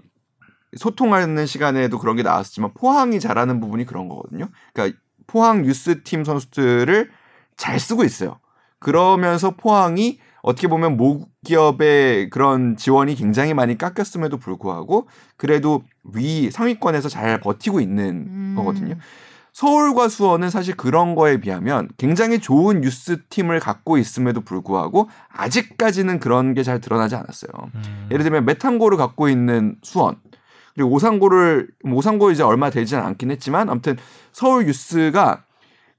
소통하는 시간에도 그런 게 나왔었지만 포항이 잘하는 부분이 그런 거거든요. 그러니까 포항 유스 팀 선수들을 잘 쓰고 있어요. 그러면서 포항이 어떻게 보면 모기업의 그런 지원이 굉장히 많이 깎였음에도 불구하고 그래도 위 상위권에서 잘 버티고 있는 음. 거거든요. 서울과 수원은 사실 그런 거에 비하면 굉장히 좋은 유스 팀을 갖고 있음에도 불구하고 아직까지는 그런 게 잘 드러나지 않았어요. 음. 예를 들면 메탄고를 갖고 있는 수원 그리고 오상고를 뭐 오상고 이제 얼마 되지는 않긴 했지만 아무튼 서울 유스가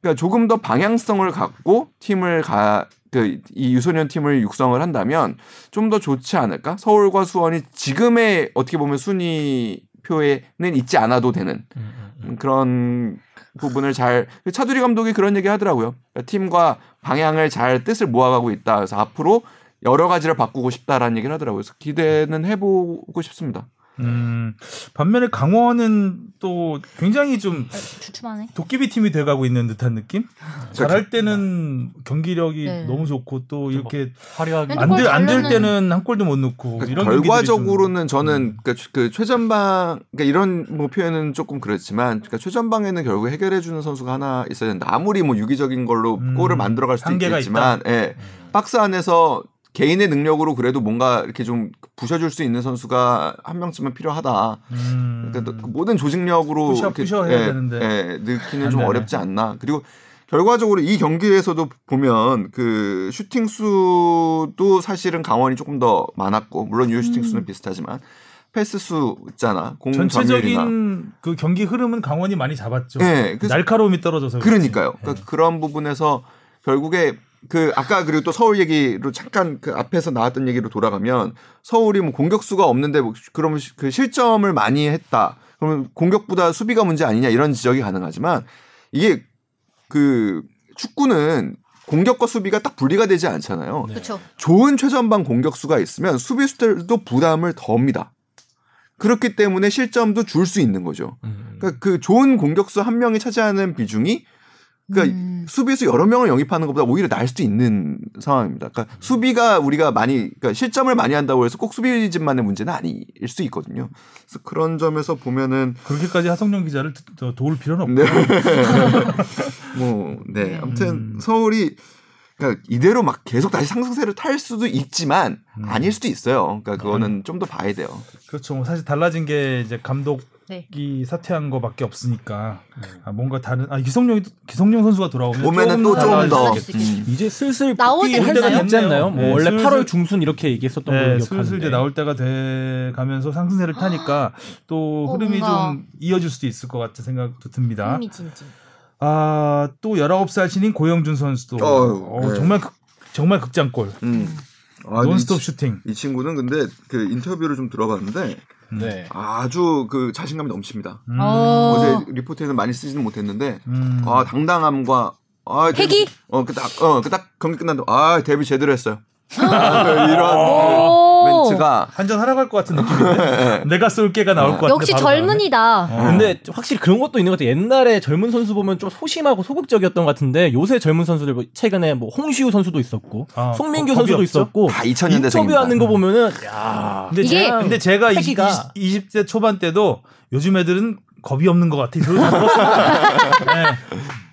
그러니까 조금 더 방향성을 갖고 팀을 가 그 이 유소년 팀을 육성을 한다면 좀 더 좋지 않을까? 서울과 수원이 지금의 어떻게 보면 순위 표에는 있지 않아도 되는 음, 음, 음. 음, 그런 부분을 잘 차두리 감독이 그런 얘기 하더라고요. 그러니까 팀과 방향을 잘 뜻을 모아가고 있다. 그래서 앞으로 여러 가지를 바꾸고 싶다라는 얘기를 하더라고요. 그래서 기대는 해보고 싶습니다. 음, 반면에 강원은 또 굉장히 좀 주춤하네. 도깨비 팀이 돼가고 있는 듯한 느낌? 잘할 때는 경기력이 네. 너무 좋고 또 이렇게 화려하게. 근데 안될 안될 잘면은- 때는 한 골도 못 넣고 그러니까 이런 결과적으로는 좀- 저는 음. 그, 그 최전방 그러니까 이런 뭐 표현은 조금 그렇지만 그러니까 최전방에는 결국 해결해 주는 선수가 하나 있어야 된다. 아무리 뭐 유기적인 걸로 음, 골을 만들어갈 수도 있겠지만, 예, 박스 안에서 개인의 능력으로 그래도 뭔가 이렇게 좀 부셔줄 수 있는 선수가 한 명쯤은 필요하다. 음. 그러니까 그 모든 조직력으로 부셔- 이렇게, 부셔 해야 예, 되는데. 예, 안좀 되네. 어렵지 않나. 그리고 결과적으로 이 경기에서도 보면 그 슈팅 수도 사실은 강원이 조금 더 많았고 물론 유 슈팅 수는 비슷하지만 패스 수 있잖아. 공 점유율이나. 전체적인 그 경기 흐름은 강원이 많이 잡았죠. 예, 그래서 날카로움이 떨어져서 그렇지. 그러니까요. 예. 그러니까 그런 부분에서 결국에 그 아까 그리고 또 서울 얘기로 잠깐 그 앞에서 나왔던 얘기로 돌아가면 서울이 뭐 공격수가 없는데 뭐 그러면 시- 그 실점을 많이 했다. 그러면 공격보다 수비가 문제 아니냐 이런 지적이 가능하지만 이게 그 축구는 공격과 수비가 딱 분리가 되지 않잖아요. 네. 그렇죠. 좋은 최전방 공격수가 있으면 수비수들도 부담을 덜니다. 그렇기 때문에 실점도 줄 수 있는 거죠. 음. 그러니까 그 좋은 공격수 한 명이 차지하는 비중이 그러니까 음. 수비수 여러 명을 영입하는 것보다 오히려 나을 수도 있는 상황입니다. 그러니까 수비가 우리가 많이 그러니까 실점을 많이 한다고 해서 꼭 수비진만의 문제는 아닐 수 있거든요. 그래서 그런 점에서 보면은 그렇게까지 하성룡 기자를 도울 필요는 없고. 네. 뭐, 네. 아무튼 음. 서울이 그러니까 이대로 막 계속 다시 상승세를 탈 수도 있지만 음. 아닐 수도 있어요. 그러니까 그거는 좀더 봐야 돼요. 그렇죠. 뭐 사실 달라진 게 이제 감독 네. 사퇴한 거밖에 없으니까 아, 뭔가 다른 아 기성용 기성용 선수가 돌아오면 보면은 또 조금 좀 더. 음. 이제 슬슬 나올 때가 됐지. 않나요? 뭐 네, 원래 슬슬- 8월 중순 이렇게 얘기했었던 네, 걸로 슬슬 이제 기억하는데. 나올 때가 돼 가면서 상승세를 타니까 또 어, 흐름이 뭔가- 좀 이어질 수도 있을 것 같은 생각도 듭니다. 흥미진진. 아, 또 19살 신인 고영준 선수도 어휴, 어, 네. 정말 극, 정말 극장골. 음. 아, 논스톱 이, 치- 슈팅. 이 친구는 근데 그 인터뷰를 좀 들어봤는데 네. 아주 그 자신감이 넘칩니다. 음. 어. 어제 리포트에는 많이 쓰지는 못했는데 음. 아 당당함과 아 패기? 어그딱어그딱 경기 끝난 다 아 데뷔 제대로 했어요. 아, 이런 오. 멘트가 한잔 하러 갈 것 같은 느낌인데. 내가 쏠게가 나올 것 같은데. 역시 젊은이다. 어. 근데 확실히 그런 것도 있는 것 같아요. 옛날에 젊은 선수 보면 좀 소심하고 소극적이었던 것 같은데 요새 젊은 선수들 뭐 최근에 뭐 홍시우 선수도 있었고 아, 송민규 선수도 없죠? 있었고 다 2000년대 생입니다. 인터뷰하는 거 보면은 야 근데 이게- 제가 근데 제가 패기가- 20, 20, 대 초반 때도 요즘 애들은 겁이 없는 것 같아. 저도 다. 네.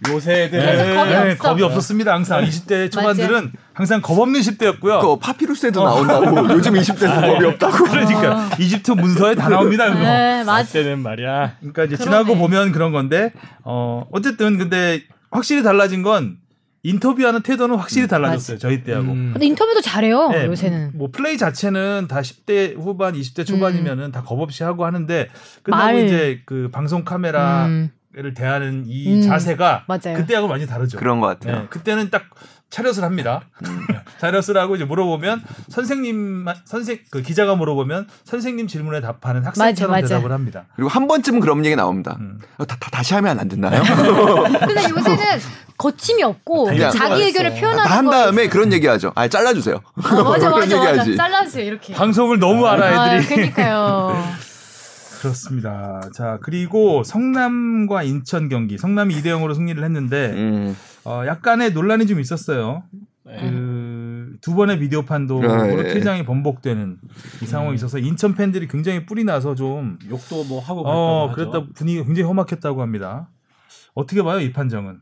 요새 애들 그래서 겁이 네, 없어. 겁이 없었습니다. 항상 20대 초반들은 항상 겁 없는 10대였고요. 그 파피루스에도 나온다고 요즘 20대도 겁이 없다고. 그러니까 이집트 문서에 다 나옵니다. 그거. 네, 맞. 때는 말이야. 그러니까 이제 그러네. 지나고 보면 그런 건데 어 어쨌든 근데 확실히 달라진 건 인터뷰하는 태도는 확실히 달라졌어요. 저희 때하고. 음. 근데 인터뷰도 잘해요. 네, 요새는. 뭐 플레이 자체는 다 10대 후반, 20대 초반이면은 다겁 없이 하고 하는데 끝나고 말. 이제 그 방송 카메라를 음, 대하는 이 음, 자세가 맞아요. 그때하고 많이 다르죠. 그런 것 같아요. 네, 그때는 딱 차렷을 합니다. 음. 차렷을 하고 이제 물어보면 선생님 선생 그 기자가 물어보면 선생님 질문에 답하는 학생처럼 맞아, 맞아. 대답을 합니다. 그리고 한 번쯤은 그런 얘기 나옵니다. 음. 어, 다, 다, 다시 하면 안 됐나요? 근데 요새는 거침이 없고 그냥 자기 의견을 표현하는 다한거 다음에 그런 얘기하죠. 아 잘라주세요. 어, 맞아 그런 맞아 맞아 얘기하지. 잘라주세요 이렇게 방송을 너무 알아 아, 애들이. 그러니까요 그렇습니다. 자 그리고 성남과 인천 경기 성남이 2대 0으로 승리를 했는데 음. 어, 약간의 논란이 좀 있었어요. 네. 그두 번의 비디오 판독으로 아, 예. 퇴장이 번복되는 이 상황이 있어서 인천 팬들이 굉장히 뿔이 나서 좀 욕도 뭐 하고 어, 그랬다고 그랬다 하죠. 분위기가 굉장히 험악했다고 합니다. 어떻게 봐요 이 판정은?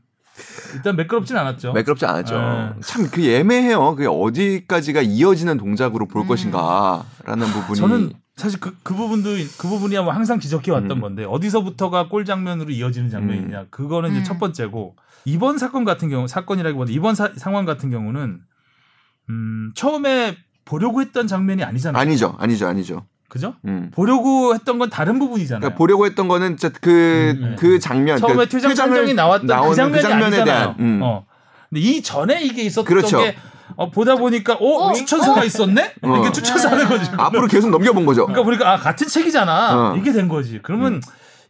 일단 매끄럽진 않았죠. 매끄럽지 않았죠. 네. 참그 애매해요. 그게 어디까지가 이어지는 동작으로 볼 음. 것인가라는 부분이. 저는 사실 그, 그 부분도 그 부분이야 뭐 항상 지적해 왔던 음. 건데 어디서부터가 골 장면으로 이어지는 장면이냐 그거는 이제 음. 첫 번째고 이번 사건 같은 경우 사건이라기보다 이번 사- 상황 같은 경우는 음, 처음에 보려고 했던 장면이 아니잖아요. 아니죠, 아니죠, 아니죠. 그죠? 음. 보려고 했던 건 다른 부분이잖아요. 그러니까 보려고 했던 거는 진짜 그, 음, 네. 그 장면. 처음에 그 퇴장 판정이 나왔던 그 나오는 장면이 장면에 아니잖아요. 대한. 음. 어. 근데 이 전에 이게 있었던 그렇죠. 게 어, 보다 보니까 어, 어, 추천서가 있었네? 어. 이게 추천서 하는 거지. 앞으로 계속 넘겨본 거죠. 그러니까 보니까 아 같은 책이잖아. 어. 이게 된 거지. 그러면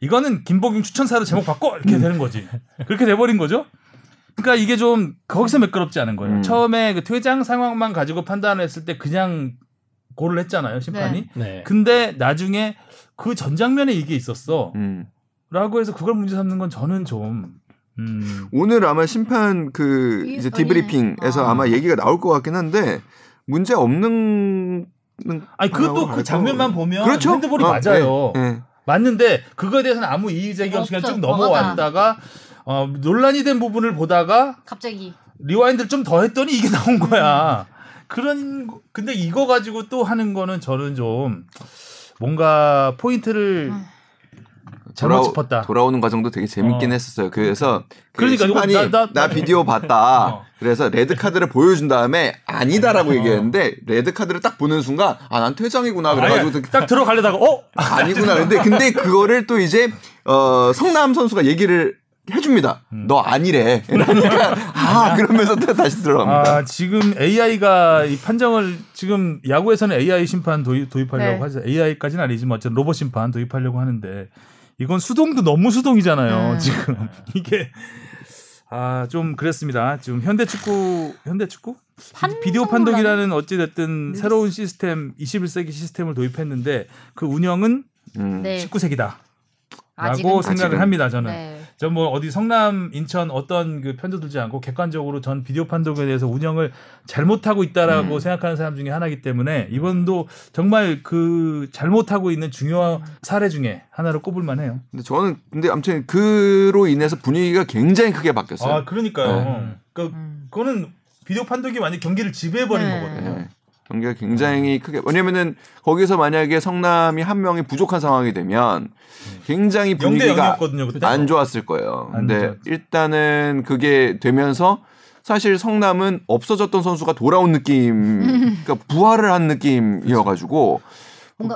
이거는 김복용 추천사로 제목 바꿔 이렇게 음. 되는 거지. 그렇게 돼버린 거죠. 그러니까 이게 좀 거기서 매끄럽지 않은 거예요. 음. 처음에 그 퇴장 상황만 가지고 판단을 했을 때 그냥 골을 했잖아요 심판이. 네. 근데 나중에 그 전 장면에 이게 있었어. 음. 라고 해서 그걸 문제 삼는 건 저는 좀 음, 오늘 아마 심판 그 이- 이제 아니, debriefing에서 아. 아마 얘기가 나올 것 같긴 한데 문제 없는 아니 그것도 그 장면만 보면 그렇죠. 핸드볼이 어, 맞아요. 네, 네. 맞는데 그거에 대해서는 아무 이의 제기 없이 그냥. 쭉 넘어왔다가 어, 논란이 된 부분을 보다가 갑자기 rewind를 좀 더 했더니 이게 나온 거야. 그런 거- 근데 이거 가지고 또 하는 거는 저는 좀 뭔가 포인트를 음. 잘못 돌아오- 짚었다. 돌아오는 과정도 되게 재밌긴 어. 했었어요. 그래서 그 그러니까 이거 심판이 나- 나, 나- 비디오 봤다. 어. 그래서 레드 카드를 보여준 다음에 아니다라고 어. 얘기했는데 레드 카드를 딱 보는 순간 아 난 퇴장이구나 그래가지고 아니, 딱 들어가려다가 어 아니구나. 근데 근데 그거를 또 이제 어 성남 선수가 얘기를 해줍니다. 음. 너 아니래. 그러니까 아 그러면서 또 다시 들어갑니다. 아, 지금 AI가 이 판정을 지금 야구에서는 AI 심판 도입, 도입하려고 네. 하죠. AI까지는 아니지만 어쨌든 로봇 심판 도입하려고 하는데 이건 수동도 너무 수동이잖아요. 네. 지금 이게 아 좀 그랬습니다. 지금 현대 축구 현대 축구 비디오 판독이라는 어찌 됐든 새로운 시스템 21세기 시스템을 도입했는데 그 운영은 음. 네 19세기다. 아직은 라고 생각을 아직은. 합니다. 저는. 네. 저뭐 어디 성남, 인천 어떤 그 편도 들지 않고 객관적으로 전 비디오 판독에 대해서 운영을 잘못하고 있다라고 음. 생각하는 사람 중에 하나이기 때문에 이번도 정말 그 잘못하고 있는 중요한 사례 중에 하나로 꼽을 만 해요. 근데 저는 근데 아무튼 그로 인해서 분위기가 굉장히 크게 바뀌었어요. 아, 그러니까요. 음. 그러니까 그거는 비디오 판독이 완전 경기를 지배해 버린 네. 거거든요. 네. 경기가 굉장히 크게 왜냐면은 거기서 만약에 성남이 한 명이 부족한 상황이 되면 굉장히 0대 분위기가 0이었거든요. 그때. 안 좋았을 거예요. 안 근데 좋았죠. 일단은 그게 되면서 사실 성남은 없어졌던 선수가 돌아온 느낌, 그러니까 부활을 한 느낌이어가지고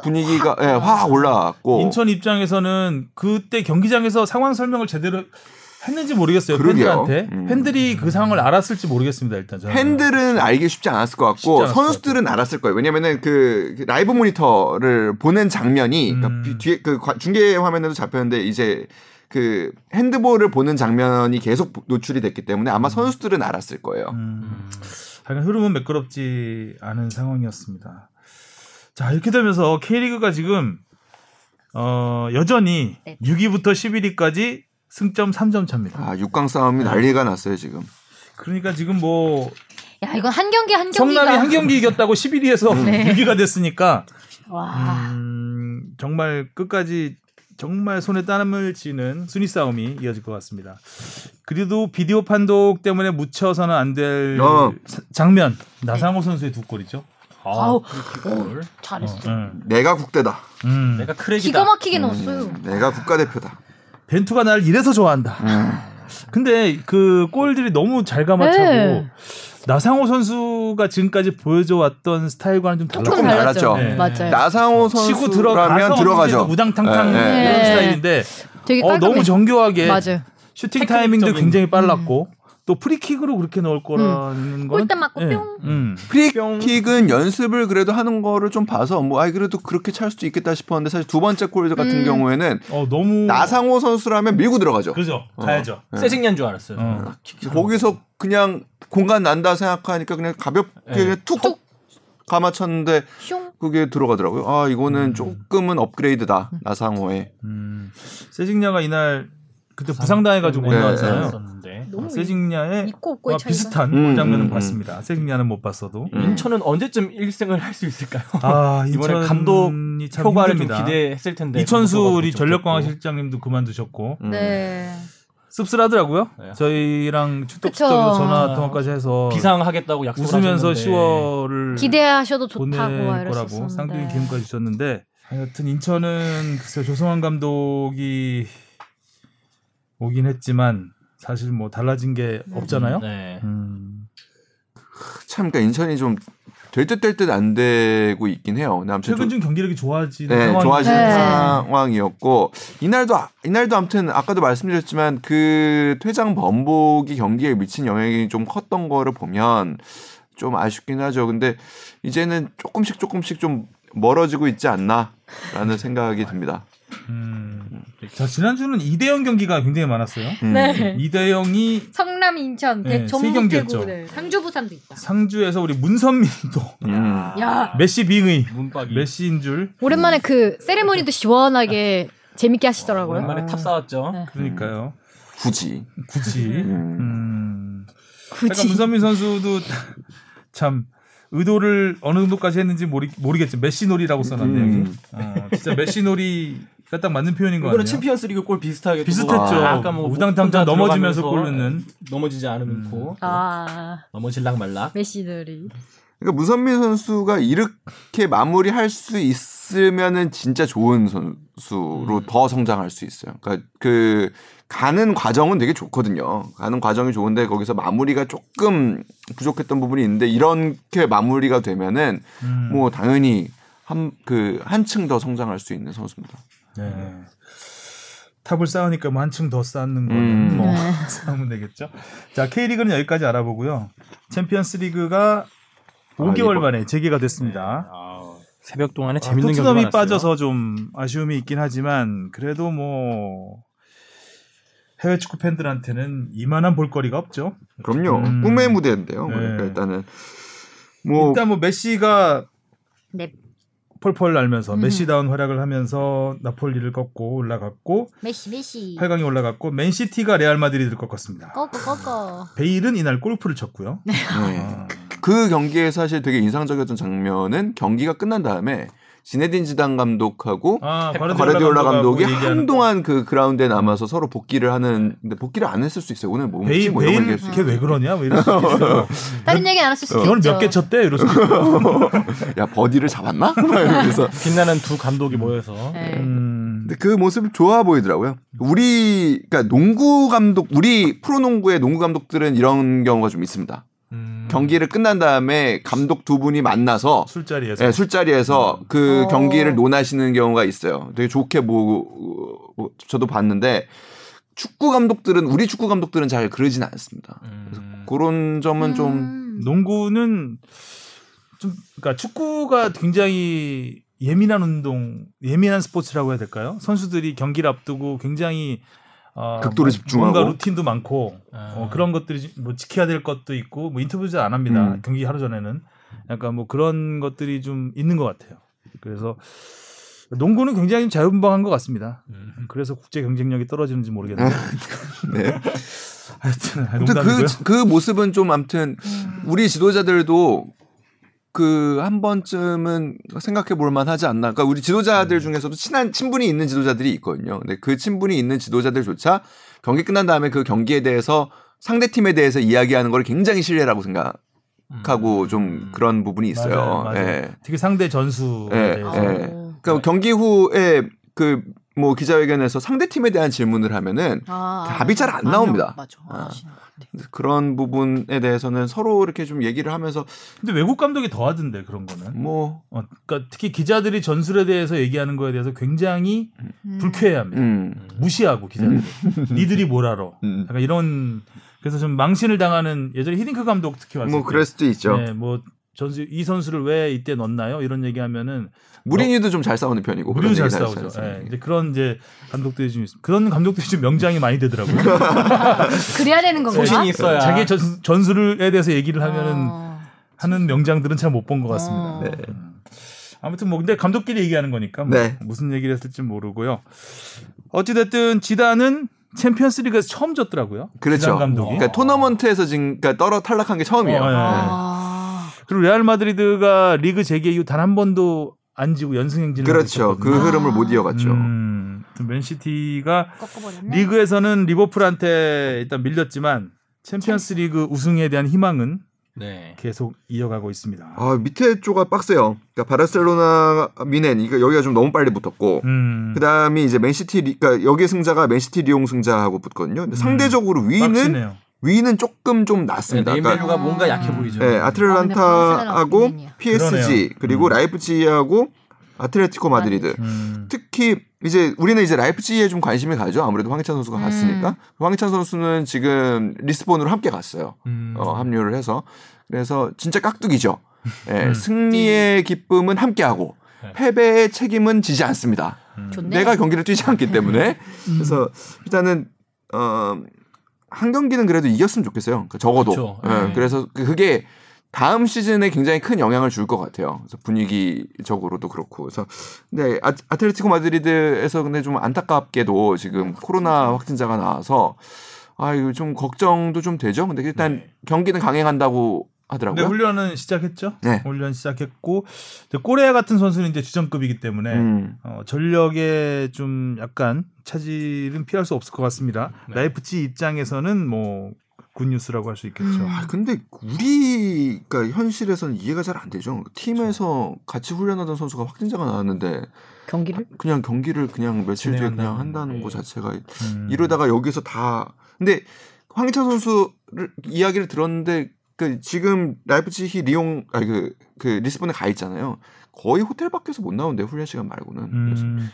분위기가 예, 확 올라왔고 인천 입장에서는 그때 경기장에서 상황 설명을 제대로 했는지 모르겠어요. 그러게요. 팬들한테 음. 팬들이 그 상황을 알았을지 모르겠습니다. 일단 저는. 팬들은 알기 쉽지 않았을 것 같고 않았을 선수들은 알았을 거예요. 왜냐면은 그 라이브 모니터를 보는 장면이 음. 그러니까 비- 뒤에 그 과- 중계 화면에도 잡혔는데 이제 그 핸드볼을 보는 장면이 계속 노출이 됐기 때문에 아마 선수들은 알았을 거예요. 음, 하여간 흐름은 매끄럽지 않은 상황이었습니다. 자 이렇게 되면서 K리그가 지금 어, 여전히 네. 6위부터 11위까지 승점 3점 차입니다. 아, 6강 싸움이 난리가 났어요, 지금. 그러니까 지금 뭐 야 이건 한 경기 한 경기가 성남이 한 경기 이겼다고 11위에서 네. 6위가 됐으니까 와 음, 정말 끝까지 정말 손에 땀을 쥐는 순위 싸움이 이어질 것 같습니다. 그래도 비디오 판독 때문에 묻혀서는 안될 어. 장면 나상호 선수의 두 골이죠. 아우 골. 잘했어. 음. 내가 국대다. 음. 내가 크랙이다. 기가 막히게 넣었어요. 음, 내가 국가대표다. 벤투가 날 이래서 좋아한다. 음. 근데 그 골들이 너무 잘 감아차고 네. 나상호 선수가 지금까지 보여줘 왔던 스타일과는 좀 달랐고 조금 달랐죠. 네. 맞아요. 나상호 치고 선수라면 들어가면 들어가죠. 무당탕탕 네, 네. 이런 네. 스타일인데 되게 어. 너무 정교하게 맞아요. 슈팅 타이밍도 굉장히 빨랐고 또 프리킥으로 그렇게 넣을 거라는 건 골대 맞고 뿅. 음. 프리킥은 연습을 그래도 하는 거를 좀 봐서 뭐 아이 그래도 그렇게 찰 수도 있겠다 싶었는데 사실 두 번째 골 같은 음. 경우에는 어 너무 나상호 선수라면 밀고 들어가죠. 그죠 어. 가야죠. 네. 세징냐인 줄 알았어요. 어. 거기서 그냥 공간 난다 생각하니까 그냥 가볍게 네. 그냥 툭 감아쳤는데 슝. 그게 들어가더라고요. 아 이거는 조금은 업그레이드다 나상호의. 음. 세징야가 이날 그때 부상당해가지고 못 네. 나왔잖아요. 있었는데. 너무 세징야의. 비슷한 음, 장면을 음, 봤습니다. 세징야는 못 봤어도. 음. 인천은 언제쯤 1승을 할 수 있을까요? 아 이번에 인천이 감독 참 효과를 힘듭니다. 좀 기대했을 텐데. 이천수 우리 전력강화 좋겠고. 실장님도 그만두셨고 음. 네. 씁쓸하더라고요. 네. 저희랑 그쵸. 축덕축덕에서 전화 통화까지 해서 비상하겠다고 약속을 웃으면서 하셨는데 10월을 기대하셔도 좋다고 거라고. 쌍둥이 기금까지 주셨는데 하여튼 인천은 글쎄 조성환 감독이 오긴 했지만 사실 뭐 달라진 게 없잖아요. 네. 음. 참 그러니까 인천이 좀 될 듯 될 듯 안 되고 있긴 해요. 아무튼 최근 좀- 좀 경기력이 좋아지는 네, 상황이 좋아지는 네. 상황이었고 이날도 아- 이날도 아무튼 아까도 말씀드렸지만 그 퇴장 번복이 경기에 미친 영향이 좀 컸던 거를 보면 좀 아쉽긴 하죠. 근데 이제는 조금씩 조금씩 좀 멀어지고 있지 않나라는 생각이 듭니다. 음. 자 지난주는 2대0 경기가 굉장히 많았어요. 음. 네. 2대0이 성남 인천 네, 전북 경기였죠. 대구 네. 상주 부산도 있다. 상주에서 우리 문선민도 음. 야 메시 빙의 문박이. 메시인 줄 오랜만에 그 세레모니도 시원하게 재밌게 하시더라고요. 오랜만에 탑 쌓았죠. 네. 그러니까요. 굳이 굳이 음. 음. 약간 굳이 문선민 선수도 참 의도를 어느 정도까지 했는지 모르, 모르겠지 메시 놀이라고 써놨네요. 음. 어, 진짜 메시 놀이 가딱 맞는 표현인 것 이거는 같네요. 챔피언스리그 골 비슷하게 또 비슷했죠. 뭐 아까 뭐 우당탕탕 혼자 넘어지면서 골 넣는. 넘어지지 않고 아 넘어질락 말락. 메시들이 그러니까 문선민 선수가 이렇게 마무리할 수 있으면은 진짜 좋은 선수로 더 성장할 수 있어요. 그러니까 그 가는 과정은 되게 좋거든요. 가는 과정이 좋은데 거기서 마무리가 조금 부족했던 부분이 있는데 이렇게 마무리가 되면은 음. 뭐 당연히 한 그 한층 더 성장할 수 있는 선수입니다. 네. 탑을 쌓으니까 뭐 한층 더 쌓는 거는 음. 뭐 네. 쌓으면 되겠죠. 자 K리그는 여기까지 알아보고요. 챔피언스 리그가 5개월 이거- 만에 재개가 됐습니다. 새벽 동안에 아, 재밌는 경기 토트넘이 많았어요. 빠져서 좀 아쉬움이 있긴 하지만 그래도 뭐 해외 축구 팬들한테는 이만한 볼거리가 없죠. 그럼요. 음. 꿈의 무대인데요. 네. 그러니까 일단은 뭐 일단 뭐 메시가 네 펄펄 날면서 음. 메시다운 활약을 하면서 나폴리를 꺾고 올라갔고 메시 메시 8강에 올라갔고 맨시티가 레알 마드리드를 꺾었습니다. 꺼꺼 꺼꺼 베일은 이날 골프를 쳤고요. 네. 아, 그 경기에 사실 되게 인상적이었던 장면은 경기가 끝난 다음에 지네딘 지단 감독하고 아, 과르디올라 감독이 한동안 그 그라운드에 남아서 서로 복기를 하는 근데 복기를 안 했을 수 있어요. 오늘 뭐 베일 뭐 베일 수. 걔왜 그러냐? 뭐 이럴 수도 있어. 다른 얘기 안 했을 수도 오늘 있죠. 몇개 쳤대? 이럴 수도 있고. 야 버디를 잡았나? 막 이러면서 빛나는 두 감독이 모여서 네. 음. 근데 그 모습이 좋아 보이더라고요. 우리 그러니까 농구 감독 우리 프로농구의 농구 감독들은 이런 경우가 좀 있습니다. 음. 경기를 끝난 다음에 감독 두 분이 만나서 술자리에서 네, 술자리에서 그 어. 경기를 논하시는 경우가 있어요. 되게 좋게 뭐, 뭐 저도 봤는데 축구 감독들은 우리 축구 감독들은 잘 그러진 않습니다. 그래서 그런 점은 좀 음. 농구는 좀 그러니까 축구가 굉장히 예민한 운동, 예민한 스포츠라고 해야 될까요? 선수들이 경기를 앞두고 굉장히 어, 극도로 뭐- 집중하고. 뭔가 루틴도 많고 아. 어, 그런 것들이 뭐 지켜야 될 것도 있고 뭐 인터뷰도 안 합니다. 음. 경기 하루 전에는 약간 뭐 그런 것들이 좀 있는 것 같아요. 그래서 농구는 굉장히 자유분방한 것 같습니다. 음. 그래서 국제 경쟁력이 떨어지는지 모르겠는데 네. 하여튼 아무튼 농담이고요. 그, 그 모습은 좀 아무튼 우리 지도자들도 그 한 번쯤은 생각해 볼 만하지 않나. 그러니까 우리 지도자들 중에서도 친한 친분이 있는 지도자들이 있거든요. 근데 그 친분이 있는 지도자들조차 경기 끝난 다음에 그 경기에 대해서 상대 팀에 대해서 이야기하는 걸 굉장히 신뢰라고 생각 하고 좀 그런 부분이 있어요. 맞아요, 맞아요. 예. 특히 상대 전수에 예, 예. 그러니까 경기 후에 그 뭐 기자회견에서 상대 팀에 대한 질문을 하면은 아, 답이 잘안 아니요. 나옵니다. 맞아. 아. 그런 부분에 대해서는 서로 이렇게 좀 얘기를 하면서 근데 외국 감독이 더 하던데 그런 거는. 뭐 어, 그러니까 특히 기자들이 전술에 대해서 얘기하는 거에 대해서 굉장히 음. 불쾌해합니다. 음. 무시하고 기자들. 니들이 뭘 알아. 음. 약간 이런 그래서 좀 망신을 당하는 예전에 히딩크 감독 특히 왔을 뭐 때. 그럴 수도 있죠. 네, 뭐 전수 이 선수를 왜 이때 넣었나요? 이런 얘기하면은 무리뉴도 좀 잘 싸우는 편이고 그런 잘 싸우죠. 예, 이제 그런 이제 감독들이 좀 있습니다. 그런 감독들이 좀 명장이 많이 되더라고요. 그래야 되는 거구나. 소신이 있어야 자기 전, 전술에 대해서 얘기를 하면은 어. 하는 명장들은 잘 못 본 것 같습니다. 어. 네. 음. 아무튼 뭐 근데 감독끼리 얘기하는 거니까 뭐 네. 무슨 얘기를 했을지 모르고요. 어찌됐든 지단은 챔피언스리그에서 처음 졌더라고요. 그렇죠. 감독이. 그러니까 토너먼트에서 지금 그러니까 떨어 탈락한 게 처음이에요. 어, 예. 네. 아. 그리고 레알 마드리드가 리그 재개 이후 단 한 번도 안 지고 연승 행진을 그렇죠. 그 했었거든요. 흐름을 못 이어갔죠. 음, 맨시티가 꺾어버렸네. 리그에서는 리버풀한테 일단 밀렸지만 챔피언스리그 우승에 대한 희망은 네. 계속 이어가고 있습니다. 아 밑에 쪽가 빡세요. 그러니까 바르셀로나 뮌헨 이거 여기가 좀 너무 빨리 붙었고 음, 그다음이 이제 맨시티 리, 그러니까 여기 승자가 맨시티 리옹 승자하고 붙거든요. 근데 상대적으로 위는 빡시네요. 위는 조금 좀 낮습니다. 네, 그러니까 네임밸류가 뭔가 약해 보이죠. 네, 아틀란타하고 아, 근데 PSG 그리고 라이프치히하고 아틀레티코 마드리드. 음. 특히 이제 우리는 이제 라이프치히에 좀 관심이 가죠. 아무래도 황희찬 선수가 음. 갔으니까. 황희찬 선수는 지금 리스본으로 함께 갔어요. 음. 어, 합류를 해서 그래서 진짜 깍두기죠. 예, 음. 승리의 기쁨은 함께하고 네. 패배의 책임은 지지 않습니다. 좋네. 내가 경기를 뛰지 않기 때문에 음. 그래서 일단은 어, 한 경기는 그래도 이겼으면 좋겠어요. 그러니까 적어도. 그렇죠. 예, 네. 그래서 그- 그게 다음 시즌에 굉장히 큰 영향을 줄 것 같아요. 그래서 분위기적으로도 그렇고. 그래서 근데 아, 아틀레티코 마드리드에서 근데 좀 안타깝게도 지금 코로나 확진자가 나와서 아 이거 좀 걱정도 좀 되죠. 근데 일단 네. 경기는 강행한다고 하더라고요. 훈련은 시작했죠. 네. 훈련 시작했고 꼬레아 같은 선수는 이제 주전급이기 때문에 음. 어, 전력에 좀 약간 차질은 피할 수 없을 것 같습니다. 네. 라이프치 입장에서는 뭐 굿뉴스라고 할 수 있겠죠. 음. 아, 근데 우리 그러니까 현실에서는 이해가 잘 안 되죠. 팀에서 같이 훈련하던 선수가 확진자가 나왔는데 경기를 그냥 경기를 그냥 며칠 뒤에 그냥 한다는 게. 것 자체가 음. 이러다가 여기서 다 근데 황희찬 선수를 이야기를 들었는데 그 지금 라이프치히 리옹 아니 그, 그 리스본에 가 있잖아요. 거의 호텔 밖에서 못 나온대 훈련 시간 말고는. 음.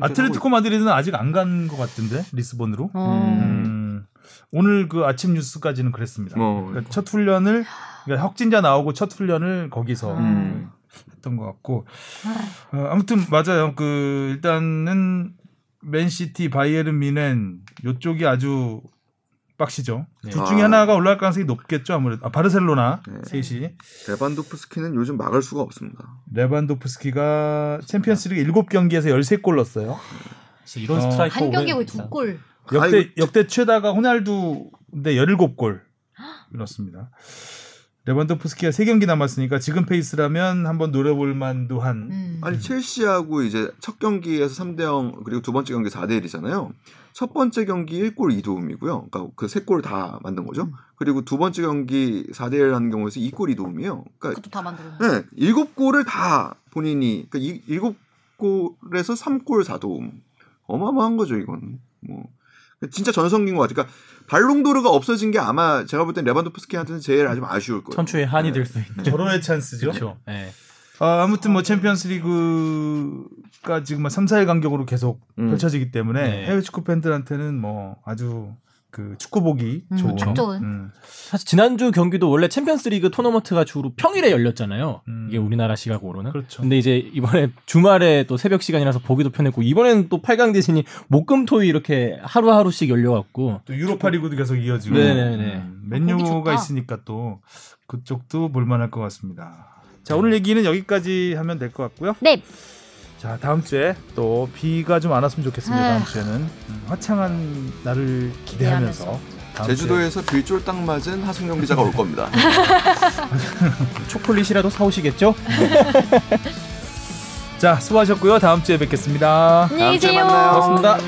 아틀레티코 마드리드는 아직 안 간 것 같은데 리스본으로. 어. 음. 오늘 그 아침 뉴스까지는 그랬습니다. 뭐 그러니까 첫 훈련을 그러니까 확진자 나오고 첫 훈련을 거기서 음. 했던 것 같고 어, 아무튼 맞아요. 그 일단은 맨시티, 바이에른 미넨 요쪽이 아주 빡시죠. 네. 둘 중에 아. 하나가 올라갈 가능성이 높겠죠. 아무래도 아, 바르셀로나 네. 셋이 레반도프스키는 요즘 막을 수가 없습니다. 레반도프스키가 챔피언스리그 7경기에서 13골 넣었어요. 그래서 이런 어. 스트라이커 한 경기에 거의 두 골. 역대 아이고. 역대 최다가 호날두인데 17골 넣었습니다. 레반도프스키가 세 경기 남았으니까 지금 페이스라면 한번 노려볼 만도 한 음. 아니 첼시하고 이제 첫 경기에서 3대 0 그리고 두 번째 경기 4대 1이잖아요. 첫 번째 경기 1골 2도움이고요. 그러니까 그 세 골 다 만든 거죠. 음. 그리고 두 번째 경기 4대 1 하는 경우에서 2골 2도움이에요. 그러니까 그것도 다 만들어. 네, 일곱 골을 다 본인이 그러니까 이, 일곱 골에서 3골 4도움. 어마어마한 거죠, 이건. 뭐 진짜 전성기인 것 같아요. 그러니까 발롱도르가 없어진 게 아마 제가 볼 땐 레반도프스키한테는 제일 아주 아쉬울 거예요. 천추의 한이 될수 있는. 절호의 찬스죠. 그렇죠. 네. 아, 아무튼 뭐 챔피언스 리그 가 지금 3, 4일 간격으로 계속 음. 펼쳐지기 때문에 네. 해외 축구 팬들한테는 뭐 아주 그 축구 보기 음, 좋은. 좋은. 음. 사실 지난주 경기도 원래 챔피언스리그 토너먼트가 주로 평일에 열렸잖아요. 음. 이게 우리나라 시각으로는. 그렇죠. 근데 이제 이번에 주말에 또 새벽 시간이라서 보기도 편했고 이번에는 또 8강 대신이 목금토일 이렇게 하루하루씩 열려갖고 또 유로파 리그도 계속 이어지고 네네네. 음, 보기 맨유가. 있으니까 또 그쪽도 볼만할 것 같습니다. 자 오늘 얘기는 여기까지 하면 될 것 같고요. 네. 자 다음 주에 또 비가 좀 안 왔으면 좋겠습니다. 다음 아휴. 주에는 음, 화창한 날을 기대하면서 제주도에서 빌쫄딱 맞은 하승용 기자가 올 겁니다. 초콜릿이라도 사오시겠죠? 자 수고하셨고요. 다음 주에 뵙겠습니다. 안녕히 주에 계세요. 만나요. 고맙습니다.